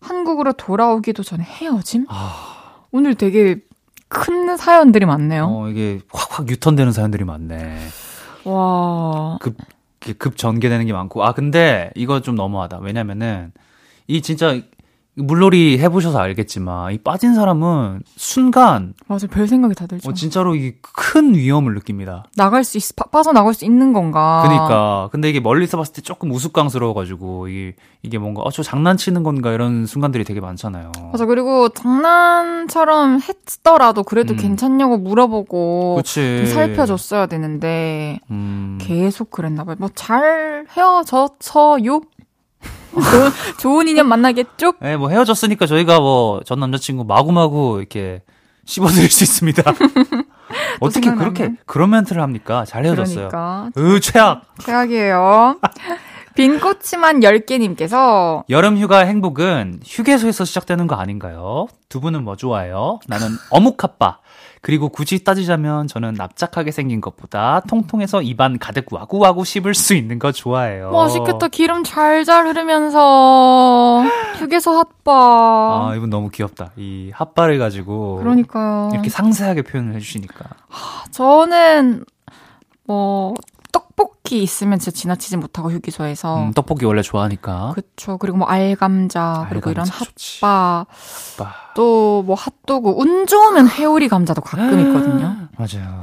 한국으로 돌아오기도 전에 헤어짐? 오늘 되게 큰 사연들이 많네요. 어, 이게 확확 유턴되는 사연들이 많네. 와. 급, 급 전개되는 게 많고. 아, 근데 이거 좀 너무하다. 왜냐면은, 이 진짜, 물놀이 해보셔서 알겠지만, 이 빠진 사람은 순간, 맞아, 별 생각이 다 들죠. 어, 진짜로 이게 큰 위험을 느낍니다. 나갈 수 있, 빠, 빠져 나갈 수 있는 건가. 그니까. 근데 이게 멀리서 봤을 때 조금 우스꽝스러워가지고, 이게, 이게 뭔가, 어, 저 장난치는 건가 이런 순간들이 되게 많잖아요. 맞아, 그리고 장난처럼 했더라도 그래도 음. 괜찮냐고 물어보고. 그치. 좀 살펴줬어야 되는데, 음. 계속 그랬나 봐요. 뭐, 잘 헤어졌어요? 좋은, 좋은 인연 만나겠죠? 네, 뭐 헤어졌으니까 저희가 뭐 전 남자친구 마구마구 이렇게 씹어드릴 수 있습니다. 어떻게. 그렇게 그런 멘트를 합니까? 잘 헤어졌어요. 그러니까. 으 최악. 최악이에요. 빈 꼬치만 10개님께서 여름 휴가 행복은 휴게소에서 시작되는 거 아닌가요? 두 분은 뭐 좋아해요? 나는 어묵 핫바. 그리고 굳이 따지자면 저는 납작하게 생긴 것보다 통통해서 입안 가득 와구와구 씹을 수 있는 거 좋아해요. 맛있겠다. 기름 잘잘 흐르면서 휴게소 핫바. 아, 이분 너무 귀엽다. 이 핫바를 가지고 그러니까요. 이렇게 상세하게 표현을 해주시니까. 저는 뭐 떡볶이 있으면 진짜 지나치지 못하고 휴게소에서 음, 떡볶이 원래 좋아하니까. 그렇죠. 그리고 뭐 알감자 그리고 이런 알감자. 핫바 핫바. 또 뭐 핫도그 운 좋으면 회오리 감자도 가끔 있거든요. 맞아요.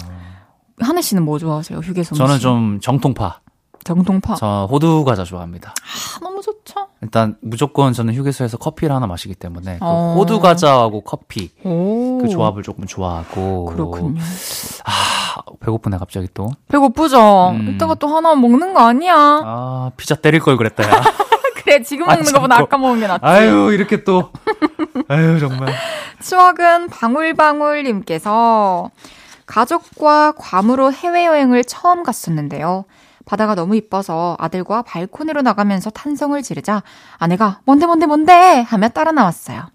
한혜 씨는 뭐 좋아하세요? 휴게소 저는 음식? 좀 정통파. 정통파. 저 호두 과자 좋아합니다. 아, 너무 좋죠. 일단 무조건 저는 휴게소에서 커피를 하나 마시기 때문에 그 어. 호두 과자하고 커피 오. 그 조합을 조금 좋아하고. 그렇군요. 아 배고프네 갑자기 또. 배고프죠? 음. 이따가 또 하나 먹는 거 아니야? 아 피자 때릴 걸 그랬다. 야. 그래, 지금 아, 먹는 거보다 참고. 아까 먹은 게 낫지. 아유 이렇게 또. 아유 정말. 추억은 방울방울님께서 가족과 괌으로 해외여행을 처음 갔었는데요. 바다가 너무 이뻐서 아들과 발코니로 나가면서 탄성을 지르자 아내가 뭔데 뭔데 뭔데 하며 따라 나왔어요.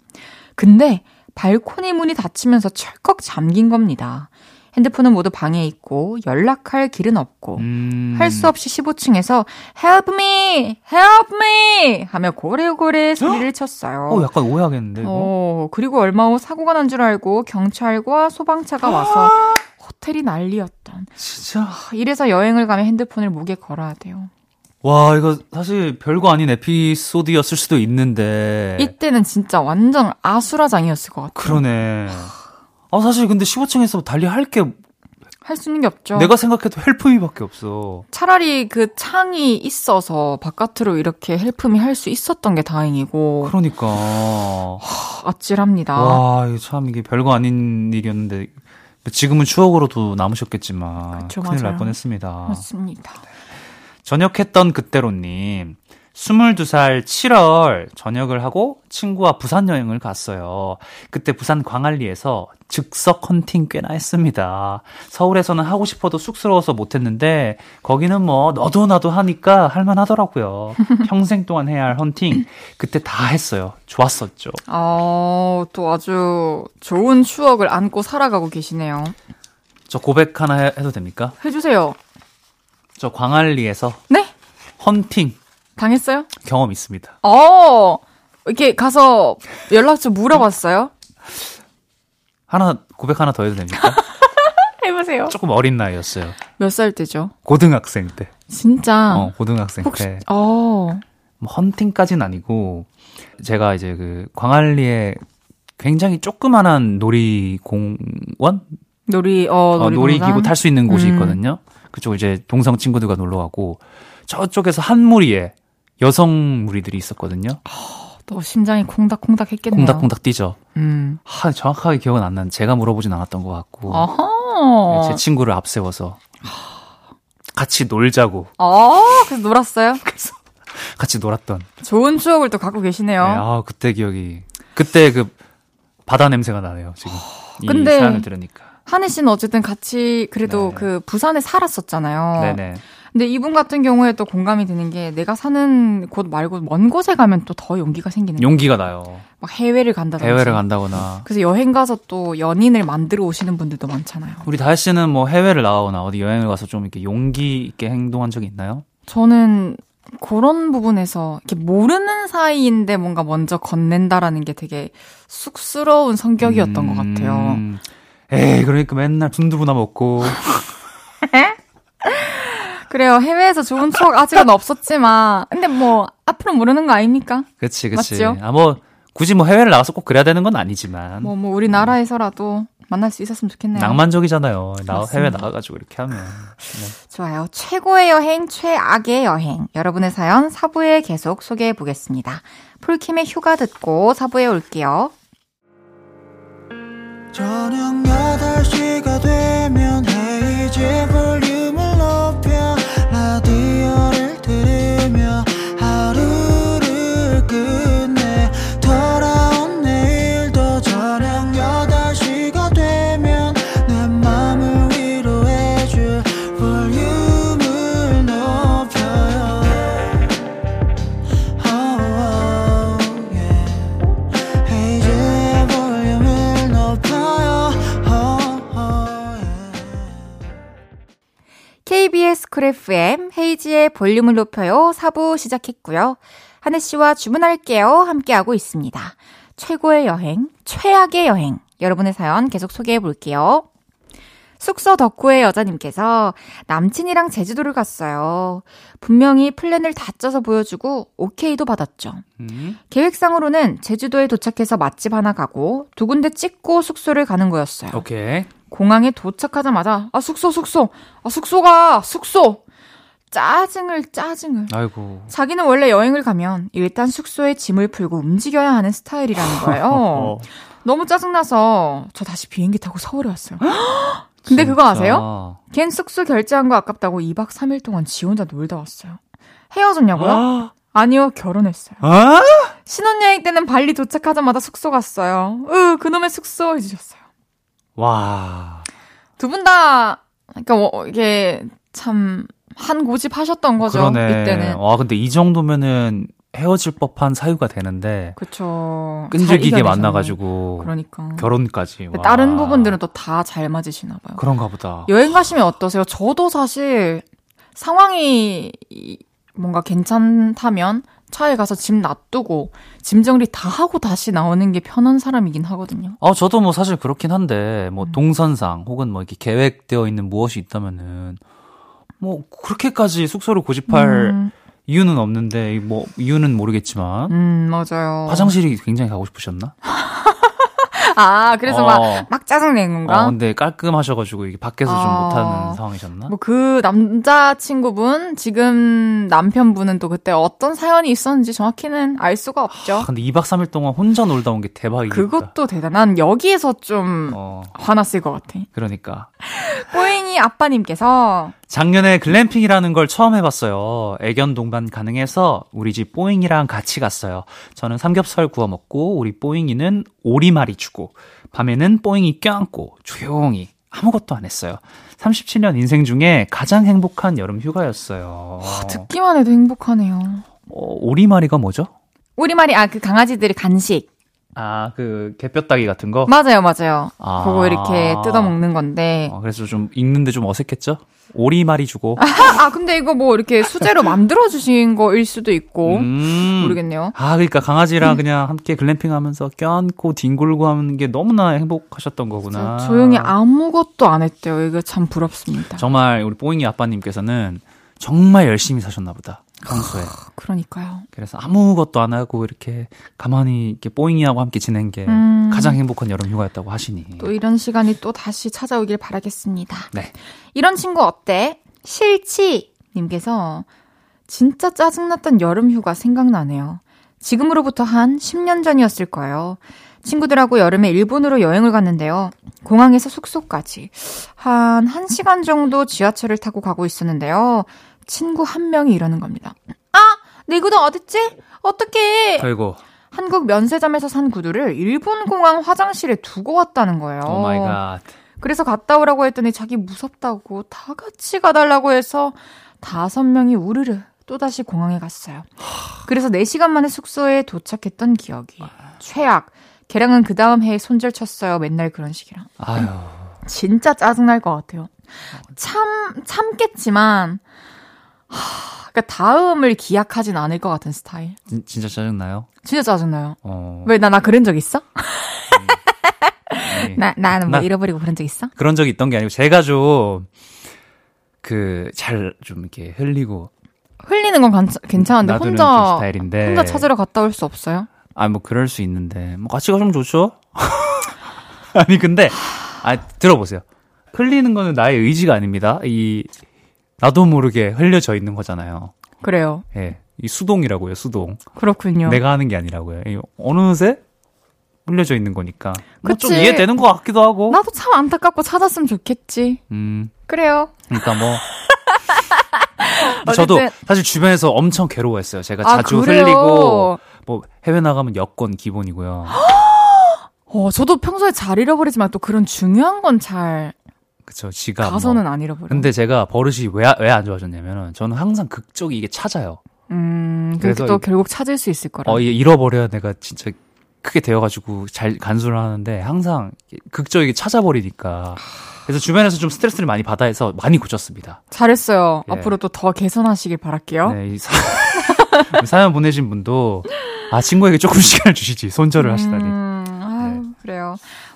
근데 발코니 문이 닫히면서 철컥 잠긴 겁니다. 핸드폰은 모두 방에 있고 연락할 길은 없고 음. 할수 없이 15층에서 help me, help me 하며 고래고래 소리를 쳤어요. 어 약간 오해하겠는데 이거. 어, 그리고 얼마 후 사고가 난 줄 알고 경찰과 소방차가 와서 호텔이 난리였던. 진짜. 이래서 여행을 가면 핸드폰을 목에 걸어야 돼요. 와 이거 사실 별거 아닌 에피소드였을 수도 있는데. 이때는 진짜 완전 아수라장이었을 것 같아요. 그러네. 아 사실 근데 15층에서 달리 할게 할 수 있는 게 없죠. 내가 생각해도 헬프미밖에 없어. 차라리 그 창이 있어서 바깥으로 이렇게 헬프미 할 수 있었던 게 다행이고 그러니까. 아찔합니다. 와, 이거 참 이게 별거 아닌 일이었는데 지금은 추억으로도 남으셨겠지만 그쵸, 큰일 날 맞아요. 뻔했습니다. 맞습니다. 전역했던 그때로님. 22살 7월 전역을 하고 친구와 부산 여행을 갔어요. 그때 부산 광안리에서 즉석 헌팅 꽤나 했습니다. 서울에서는 하고 싶어도 쑥스러워서 못했는데 거기는 뭐 너도 나도 하니까 할만하더라고요. 평생 동안 해야 할 헌팅 그때 다 했어요. 좋았었죠. 어, 또 아주 좋은 추억을 안고 살아가고 계시네요. 저 고백 하나 해- 해도 됩니까? 해주세요. 저 광안리에서 네? 헌팅 당했어요? 경험 있습니다. 어, 이렇게 가서 연락처 물어봤어요? 하나 고백 하나 더 해도 됩니까? 해보세요. 조금 어린 나이였어요. 몇 살 때죠? 고등학생 때. 진짜. 어, 고등학생 혹시, 때. 어, 뭐 헌팅까지는 아니고 제가 이제 그 광안리에 굉장히 조그만한 놀이공원, 놀이, 어, 어? 놀이기구 탈 수 있는 곳이 음. 있거든요. 그쪽 이제 동성 친구들과 놀러 가고 저쪽에서 한 무리에 여성 무리들이 있었거든요. 또 심장이 콩닥콩닥 했겠네요. 콩닥콩닥 뛰죠. 음. 하, 정확하게 기억은 안 나는 제가 물어보진 않았던 것 같고. 네, 제 친구를 앞세워서 같이 놀자고 어, 그래서 놀았어요? 같이 놀았던. 좋은 추억을 또 갖고 계시네요. 네, 아, 그때 기억이. 그때 그 바다 냄새가 나네요, 지금. 이 근데 사연을 들으니까. 한혜 씨는 어쨌든 같이 그래도 네. 그 부산에 살았었잖아요. 네네. 근데 이분 같은 경우에 또 공감이 드는 게 내가 사는 곳 말고 먼 곳에 가면 또 더 용기가 생기는 거예요. 용기가 나요. 막 해외를 간다든지. 해외를 간다거나. 그래서 여행 가서 또 연인을 만들어 오시는 분들도 많잖아요. 우리 다혜 씨는 뭐 해외를 나가거나 어디 여행을 가서 좀 이렇게 용기 있게 행동한 적이 있나요? 저는 그런 부분에서 이렇게 모르는 사이인데 뭔가 먼저 건넨다라는 게 되게 쑥스러운 성격이었던 것 같아요. 음. 에이, 그러니까 맨날 순두부나 먹고. 그래요. 해외에서 좋은 추억 아직은 없었지만, 근데 뭐 앞으로 모르는 거 아닙니까? 그치, 그치. 맞죠? 아, 뭐, 굳이 뭐 해외를 나가서 꼭 그래야 되는 건 아니지만. 뭐 뭐 우리나라에서라도 만날 수 있었으면 좋겠네요. 낭만적이잖아요. 나. 해외 나가가지고 이렇게 하면. 네. 좋아요. 최고의 여행, 최악의 여행. 여러분의 사연 사부에 계속 소개해 보겠습니다. 폴킴의 휴가 듣고 사부에 올게요. 저녁 8시가 되면 헤이즈 볼륨을 높여 쿨 FM 헤이즈의 볼륨을 높여요. 4부 시작했고요. 한해 씨와 주문할게요. 함께하고 있습니다. 최고의 여행, 최악의 여행. 여러분의 사연 계속 소개해 볼게요. 숙소 덕후의 여자님께서 남친이랑 제주도를 갔어요. 분명히 플랜을 다 짜서 보여주고 오케이도 받았죠. 음. 계획상으로는 제주도에 도착해서 맛집 하나 가고 두 군데 찍고 숙소를 가는 거였어요. 오케이. 공항에 도착하자마자 아 숙소 숙소 아 숙소가 숙소 짜증을 짜증을 아이고. 자기는 원래 여행을 가면 일단 숙소에 짐을 풀고 움직여야 하는 스타일이라는 거예요. 어, 너무 짜증나서 저 다시 비행기 타고 서울에 왔어요. 근데 그거. 아세요? 걘 숙소 결제한 거 아깝다고 2박 3일 동안 지 혼자 놀다 왔어요. 헤어졌냐고요? 아? 아니요, 결혼했어요. 아? 신혼여행 때는 발리 도착하자마자 숙소 갔어요. 으, 그놈의 숙소 해주셨어요. 와. 두 분 다, 그러니까 뭐, 이게 참, 한 고집 하셨던 거죠. 그러네. 이때는. 와, 근데 이 정도면은 헤어질 법한 사유가 되는데 그쵸. 잘 끈질기게. 만나가지고 그러니까. 결혼까지. 와. 다른 부분들은 또 다 잘 맞으시나 봐요. 그런가 보다. 여행 가시면 어떠세요? 저도 사실 상황이 이- 뭔가 괜찮다면 차에 가서 짐 놔두고 짐 정리 다 하고 다시 나오는 게 편한 사람이긴 하거든요. 어, 저도 뭐 사실 그렇긴 한데, 음. 뭐 동선상 혹은 뭐 이렇게 계획되어 있는 무엇이 있다면은, 뭐 그렇게까지 숙소를 고집할 음, 이유는 없는데, 뭐 이유는 모르겠지만, 음, 맞아요. 화장실이 굉장히 가고 싶으셨나? 아, 그래서 어. 막, 막 짜증낸 건가? 어, 근데 깔끔하셔가지고 이게 밖에서 좀 아. 못하는 상황이셨나? 뭐 그 남자친구분, 지금 남편분은 또 그때 어떤 사연이 있었는지 정확히는 알 수가 없죠. 아, 근데 2박 3일 동안 혼자 놀다 온 게 대박이겠다. 그것도 대단한 여기에서 좀 어, 화났을 것 같아. 그러니까. 꼬잉이 아빠님께서 작년에 글램핑이라는 걸 처음 해봤어요. 애견 동반 가능해서 우리 집 뽀잉이랑 같이 갔어요. 저는 삼겹살 구워 먹고 우리 뽀잉이는 오리말이 주고 밤에는 뽀잉이 껴안고 조용히 아무것도 안 했어요. 37년 인생 중에 가장 행복한 여름 휴가였어요. 듣기만 해도 행복하네요. 어, 오리말이가 뭐죠? 우리말이 아 그 강아지들의 간식 아, 그 개뼈다귀 같은 거? 맞아요 맞아요. 아. 그거 이렇게 뜯어 먹는 건데. 어, 그래서 좀 읽는데 좀 어색했죠? 오리말이 주고. 아 근데 이거 뭐 이렇게 수제로 만들어 주신 거일 수도 있고 음. 모르겠네요. 아, 그러니까 강아지랑 그냥 함께 글램핑 하면서 껴안고 뒹굴고 하는 게 너무나 행복하셨던 거구나. 조용히 아무것도 안 했대요. 이거 참 부럽습니다. 정말 우리 뽀잉이 아빠님께서는 정말 열심히 사셨나 보다. 평소에. 그러니까요. 그래서 아무것도 안 하고 이렇게 가만히 이렇게 뽀잉이하고 함께 지낸 게 음. 가장 행복한 여름 휴가였다고 하시니. 또 이런 시간이 또 다시 찾아오길 바라겠습니다. 네. 이런 친구 어때? 실치 님께서 진짜 짜증났던 여름 휴가 생각나네요. 지금으로부터 한 10년 전이었을 거예요. 친구들하고 여름에 일본으로 여행을 갔는데요. 공항에서 숙소까지 한 1시간 정도 지하철을 타고 가고 있었는데요. 친구 한 명이 이러는 겁니다. 아, 내 구두 어딨지? 어떡해? 아이고. 한국 면세점에서 산 구두를 일본 공항 화장실에 두고 왔다는 거예요. Oh my God. 그래서 갔다 오라고 했더니 자기 무섭다고 다 같이 가달라고 해서 다섯 명이 우르르 또다시 공항에 갔어요. 그래서 4시간 만에 숙소에 도착했던 기억이. 최악. 걔랑은 그 다음 해에 손절 쳤어요. 맨날 그런 식이랑. 아유. 진짜 짜증날 것 같아요. 참, 참겠지만, 하, 그러니까 다음을 기약하진 않을 것 같은 스타일. 진, 진짜 짜증나요? 진짜 짜증나요. 어. 왜, 나, 나 그런 적 있어? 아니, 나, 나는 뭐 나- 잃어버리고 그런 적 있어? 그런 적이 있던 게 아니고 제가 좀 그 잘 좀 이렇게 흘리고 흘리는 건 괜찮- 괜찮은데, 혼자, 좀 스타일인데 혼자 찾으러 갔다 올 수 없어요? 아 뭐 그럴 수 있는데 뭐 같이 가면 좋죠. 아니 근데 아 들어보세요. 흘리는 거는 나의 의지가 아닙니다. 이 나도 모르게 흘려져 있는 거잖아요. 그래요. 예. 이 수동이라고요, 수동. 그렇군요. 내가 하는 게 아니라고요. 이 어느새 흘려져 있는 거니까. 뭐 좀. 이해되는 것 같기도 하고. 나도 참 안타깝고 찾았으면 좋겠지. 음. 그래요. 그러니까 뭐. 저도 사실 주변에서 엄청 괴로워했어요. 제가 아, 자주 그래요? 흘리고 뭐 해외 나가면 여권 기본이고요. 어, 저도 평소에 잘 잃어버리지만 또 그런 중요한 건 잘 그쵸 지갑. 가서는 뭐. 안 잃어버려. 근데 제가 버릇이 왜 왜 안 좋아졌냐면은 저는 항상 극적이 이게 찾아요. 음, 그래서 그래서 또 이- 결국 찾을 수 있을 거라. 어 잃어버려야 내가 진짜 크게 되어가지고 잘 간수를 하는데 항상 극적이게 찾아버리니까. 그래서 주변에서 좀 스트레스를 많이 받아 해서 많이 고쳤습니다. 잘했어요. 예. 앞으로 또 더 개선하시길 바랄게요. 네, 이 사, 사연 보내신 분도 아 친구에게 조금 시간을 주시지 손절을 하시다니. 음, 아유, 그래요.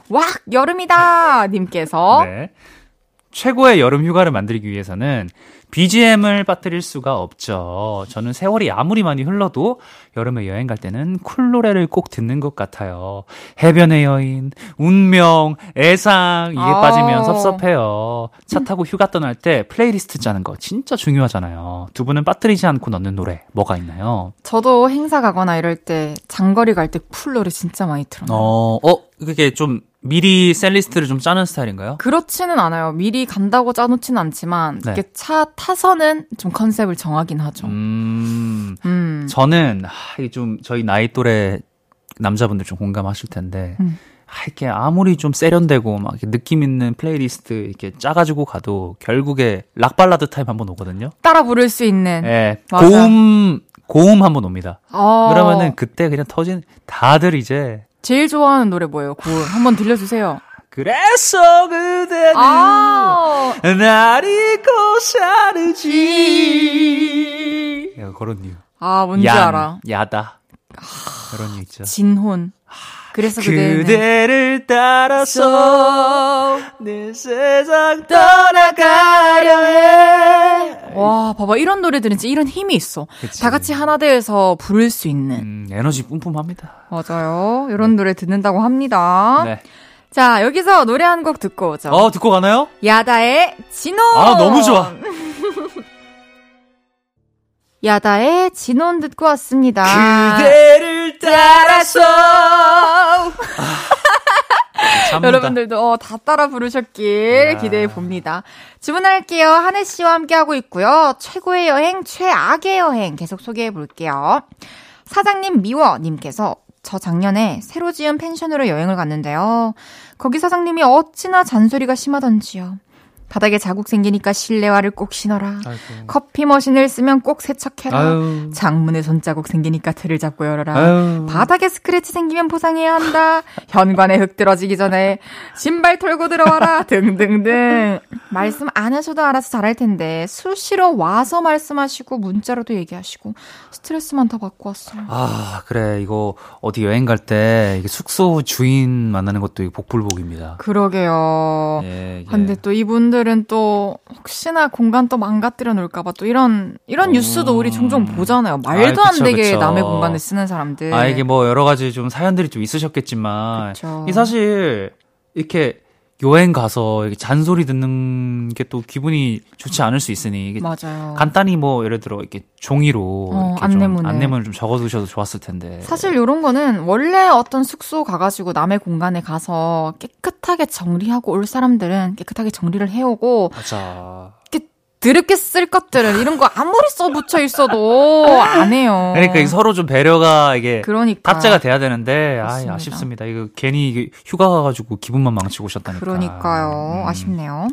와, 여름이다! 님께서. 네. 최고의 여름 휴가를 만들기 위해서는 BGM을 빠뜨릴 수가 없죠. 저는 세월이 아무리 많이 흘러도 여름에 여행 갈 때는 쿨 노래를 꼭 듣는 것 같아요. 해변의 여인, 운명, 애상 이게 아. 빠지면 섭섭해요. 차 타고 휴가 떠날 때 플레이리스트 짜는 거 진짜 중요하잖아요. 두 분은 빠뜨리지 않고 넣는 노래 뭐가 있나요? 저도 행사 가거나 이럴 때, 장거리 갈 때 쿨 노래 진짜 많이 틀어요. 어, 어, 그게 좀 미리 set list를 좀 짜는 스타일인가요? 그렇지는 않아요. 미리 간다고 짜놓지는 않지만, 네. 이렇게 차 타서는 좀 컨셉을 정하긴 하죠. 음. 음, 저는 하, 이게 좀 저희 나이 또래 남자분들 좀 공감하실 텐데 음. 하, 이렇게 아무리 좀 세련되고 막 느낌 있는 플레이리스트 이렇게 짜가지고 가도 결국에 락 발라드 타임 한번 오거든요. 따라 부를 수 있는. 예, 맞아. 고음 고음 한번 옵니다. 어, 그러면은 그때 그냥 터진 다들 이제 제일 좋아하는 노래 뭐예요? 고음. 한번 들려주세요. 그래서 그대는 아, 날 잊고 사는지 야, 그런 이유. 아 뭔지 얀, 알아. 야다. 그런 유 있죠. 진혼. 그래서 그대를 따라서 내 세상 떠나가려 해. 와, 봐봐. 이런 노래들은 진짜 이런 힘이 있어. 그치. 다 같이 하나 되어서 부를 수 있는. 음, 에너지 뿜뿜합니다. 맞아요. 이런 노래 듣는다고 합니다. 네. 자, 여기서 노래 한 곡 듣고 오죠. 어, 듣고 가나요? 야다의 진혼! 아, 너무 좋아. 야다의 진혼 듣고 왔습니다. 그대를 따라서. 참는다. 여러분들도 어, 다 따라 부르셨길 야. 기대해 봅니다. 주문할게요. 한혜 씨와 함께하고 있고요. 최고의 여행, 최악의 여행 계속 소개해 볼게요. 사장님 미워님께서 저 작년에 새로 지은 펜션으로 여행을 갔는데요. 거기 사장님이 어찌나 잔소리가 심하던지요. 바닥에 자국 생기니까 실내화를 꼭 신어라. 아이고. 커피 머신을 쓰면 꼭 세척해라. 아유. 창문에 손자국 생기니까 틀을 잡고 열어라. 아유. 바닥에 스크래치 생기면 보상해야 한다. 현관에 흙 들어지기 전에 신발 털고 들어와라. 등등등. 말씀 안 하셔도 알아서 잘할 텐데 수시로 와서 말씀하시고 문자로도 얘기하시고 스트레스만 더 받고 왔어요. 아, 그래. 이거 어디 여행 갈 때 숙소 주인 만나는 것도 복불복입니다. 그러게요. 예, 이게. 근데 또 이분들 은 또 혹시나 공간 또 망가뜨려 놓을까봐 또 이런 이런 뉴스도 우리 종종 보잖아요. 말도 음. 아이, 안 그쵸, 되게 그쵸. 남의 공간을 쓰는 사람들. 아, 이게 뭐 여러 가지 좀 사연들이 좀 있으셨겠지만. 그쵸. 이 사실, 이렇게 여행 가서 이렇게 잔소리 듣는 게 또 기분이 좋지 않을 수 있으니. 맞아요. 간단히 뭐 예를 들어 이렇게 종이로 어, 이렇게 안내문을. 좀 안내문을 좀 적어 두셔도 좋았을 텐데. 사실 요런 거는 원래 어떤 숙소 가가지고 남의 공간에 가서 깨끗하게 정리하고 올 사람들은 깨끗하게 정리를 해오고 맞아. 드럽게 쓸 것들은 이런 거 아무리 써붙여 있어도 안 해요. 그러니까 이 서로 좀 배려가 이게 그러니까. 탑재가 돼야 되는데 아 맞습니다. 아쉽습니다. 이거 괜히 휴가 가가지고 기분만 망치고 오셨다니까. 그러니까요. 음. 아쉽네요.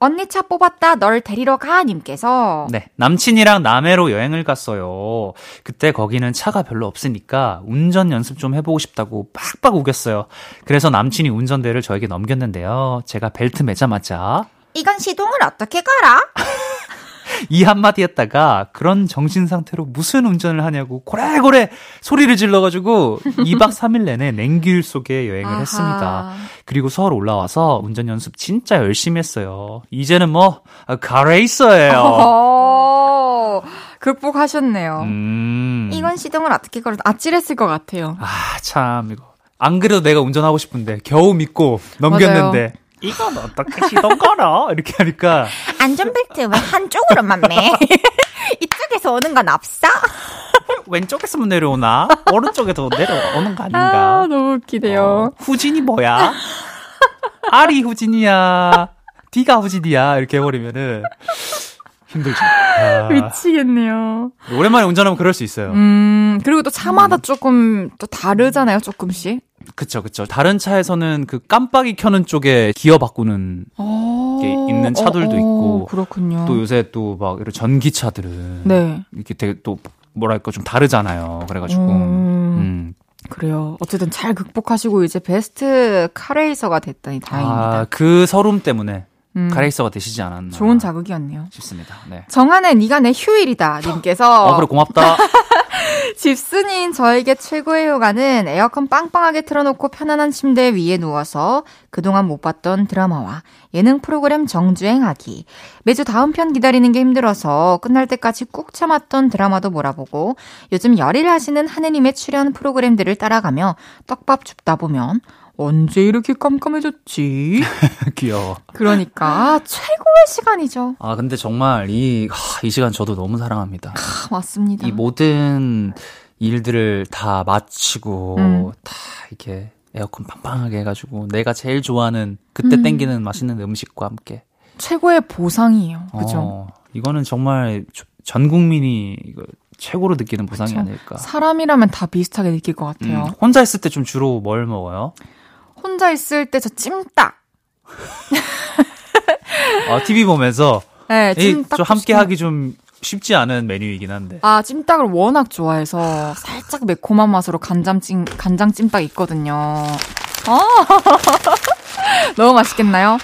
언니 차 뽑았다. 널 데리러 가. 님께서. 네, 남친이랑 남해로 여행을 갔어요. 그때 거기는 차가 별로 없으니까 운전 연습 좀 해보고 싶다고 빡빡 우겼어요. 그래서 남친이 운전대를 저에게 넘겼는데요. 제가 벨트 매자마자 이건 시동을 어떻게 걸어? 이 한마디 했다가 그런 정신 상태로 무슨 운전을 하냐고 고래고래 소리를 질러가지고 2박 3일 내내 냉길 속에 여행을 아하. 했습니다. 그리고 서울 올라와서 운전 연습 진짜 열심히 했어요. 이제는 뭐 가레이서예요. 어, 극복하셨네요. 음. 이건 시동을 어떻게 걸어? 아찔했을 것 같아요. 아, 참, 이거. 안 그래도 내가 운전하고 싶은데, 겨우 믿고 넘겼는데, 이건 어떻게 시동 걸어? 이렇게 하니까, 안전벨트 왜 한쪽으로만 매? 이쪽에서 오는 건 없어? 왼쪽에서 내려오나? 오른쪽에서 내려오는 거 아, 아닌가? 너무 웃기네요. 어, 후진이 뭐야? 알이 후진이야. D가 후진이야. 이렇게 해버리면은, 힘들죠. 아, 미치겠네요. 오랜만에 운전하면 그럴 수 있어요. 음, 그리고 또 차마다 조금 또 다르잖아요, 조금씩. 그쵸, 그쵸. 다른 차에서는 그 깜빡이 켜는 쪽에 기어 바꾸는 어, 게 있는 차들도 어, 어, 있고, 그렇군요. 또 요새 또 막 이런 전기차들은 네. 이렇게 되게 또 뭐랄까 좀 다르잖아요. 그래가지고 음, 음. 그래요. 어쨌든 잘 극복하시고 이제 베스트 카레이서가 됐다니 다행입니다. 아 그 서름 때문에 음, 카레이서가 되시지 않았나 좋은 자극이었네요. 싶습니다. 네. 정한의 네가 내 휴일이다 님께서 어 그래 고맙다. 집순이인 저에게 최고의 휴가는 에어컨 빵빵하게 틀어놓고 편안한 침대 위에 누워서 그동안 못 봤던 드라마와 예능 프로그램 정주행하기. 매주 다음 편 기다리는 게 힘들어서 끝날 때까지 꾹 참았던 드라마도 몰아보고 요즘 열일 하시는 하느님의 출연 프로그램들을 따라가며 떡밥 줍다 보면 언제 이렇게 깜깜해졌지? 귀여워. 그러니까 최고의 시간이죠. 아 근데 정말 이, 하, 이 시간 저도 너무 사랑합니다. 아, 맞습니다. 이 모든 일들을 다 마치고 음. 다 이렇게 에어컨 빵빵하게 해가지고 내가 제일 좋아하는 그때 음. 땡기는 맛있는 음식과 함께 최고의 보상이에요. 그죠? 어, 이거는 정말 저- 전 국민이 이거 최고로 느끼는 보상이 그쵸. 아닐까. 사람이라면 다 비슷하게 느낄 것 같아요. 음, 혼자 있을 때 좀 주로 뭘 먹어요? 혼자 있을 때 저 찜닭. 아, TV 보면서 네, 이, 찜닭. 좀 함께 하기 좀 쉽지 않은 메뉴이긴 한데. 아, 찜닭을 워낙 좋아해서 살짝 매콤한 맛으로 간장찜, 간장 찜닭 있거든요. 아! 너무 맛있겠나요?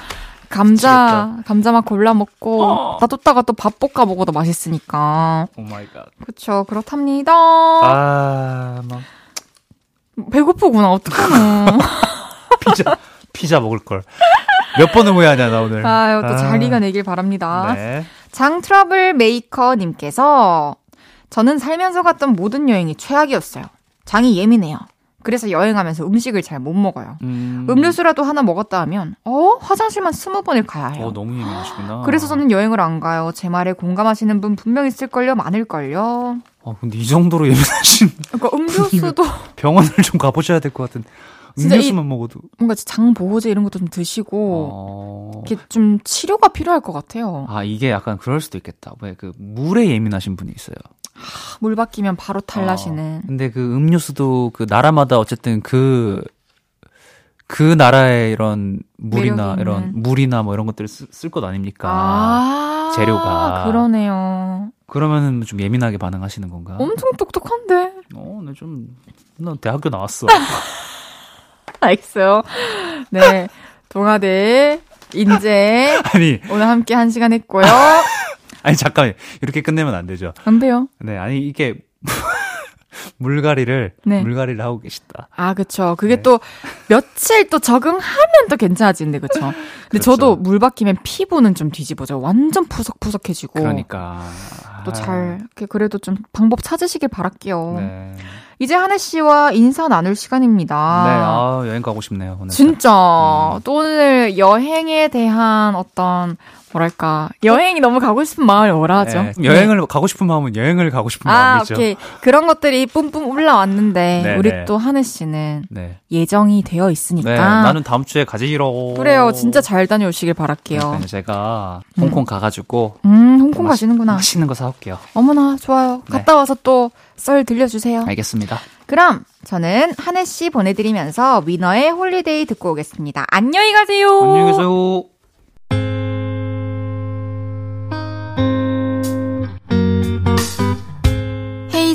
감자, 미치겠다. 감자 맛 골라 먹고, 어. 놔뒀다가 또 밥 볶아 먹어도 맛있으니까. oh my god. 그쵸, 그렇답니다. 아, 막 배고프구나, 어떡하노. 피자 피자 먹을 걸. 몇 번을 후회하냐 나 오늘. 아유, 또 아. 자리가 내길 바랍니다. 네. 장 트러블 메이커 님께서 저는 살면서 갔던 모든 여행이 최악이었어요. 장이 예민해요. 그래서 여행하면서 음식을 잘 못 먹어요. 음. 음료수라도 하나 먹었다 하면 어 화장실만 스무 번을 가야 해요. 어, 너무 예민하시구나. 그래서 저는 여행을 안 가요. 제 말에 공감하시는 분 분명 있을걸요, 많을걸요. 어, 근데 이 정도로 예민하신 그러니까 음료수도 병원을 좀 가보셔야 될 것 같은. 음료수만 먹어도. 뭔가 장 보호제 이런 것도 좀 드시고 어. 이게 좀 치료가 필요할 것 같아요. 아, 이게 약간 그럴 수도 있겠다. 왜 그 물에 예민하신 분이 있어요. 물 바뀌면 바로 탈나시는. 어, 근데 그 음료수도 그 나라마다 어쨌든 그, 그 나라의 이런 물이나 이런. 물이나 뭐 이런 것들을 쓸 것 아닙니까? 아, 재료가. 그러네요. 그러면은 좀 예민하게 반응하시는 건가? 엄청 똑똑한데. 어, 나 좀, 나 대학교 나왔어. 알겠어요. 네. 동아대 인재 아니, 오늘 함께 한 시간 했고요. 아니, 잠깐만. 이렇게 끝내면 안 되죠. 안 돼요. 네, 아니, 이게, 물갈이를, 네. 물갈이를 하고 계시다. 아, 그쵸. 그게 네. 또 며칠 또 적응하면 또 괜찮아지는데, 그쵸. 근데 그렇죠. 저도 물 박히면 피부는 좀 뒤집어져. 완전 푸석푸석해지고. 그러니까. 또 잘, 그래도 좀 방법 찾으시길 바랄게요. 네. 이제 한혜 씨와 인사 나눌 시간입니다. 네, 아, 여행 가고 싶네요. 오늘. 진짜 음. 또 오늘 여행에 대한 어떤 뭐랄까 여행이 너무 가고 싶은 마음이 뭐라죠? 네, 여행을 가고 싶은 마음은 여행을 가고 싶은 아 마음이죠. 오케이 그런 것들이 뿜뿜 올라왔는데 네, 우리 네. 또 한해 씨는 네. 예정이 되어 있으니까 네, 나는 다음 주에 가기로. 그래요 진짜 잘 다녀오시길 바랄게요. 제가 홍콩 가가지고 음 홍콩 맛- 가시는구나. 맛있는 거 사올게요. 어머나 좋아요. 네. 갔다 와서 또 썰 들려주세요. 알겠습니다. 그럼 저는 한해 씨 보내드리면서 위너의 홀리데이 듣고 오겠습니다. 안녕히 가세요. 안녕히 계세요.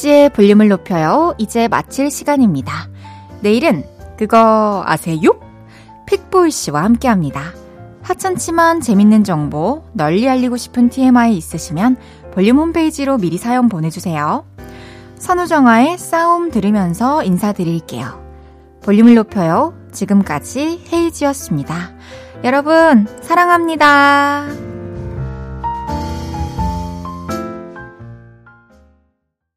헤이지의 볼륨을 높여요. 이제 마칠 시간입니다. 내일은 그거 아세요? 픽보이 씨와 함께 합니다. 하찮지만 재밌는 정보, 널리 알리고 싶은 TMI 있으시면 볼륨 홈페이지로 미리 사연 보내주세요. 선우정아의 싸움 들으면서 인사드릴게요. 볼륨을 높여요. 지금까지 헤이지였습니다. 여러분, 사랑합니다.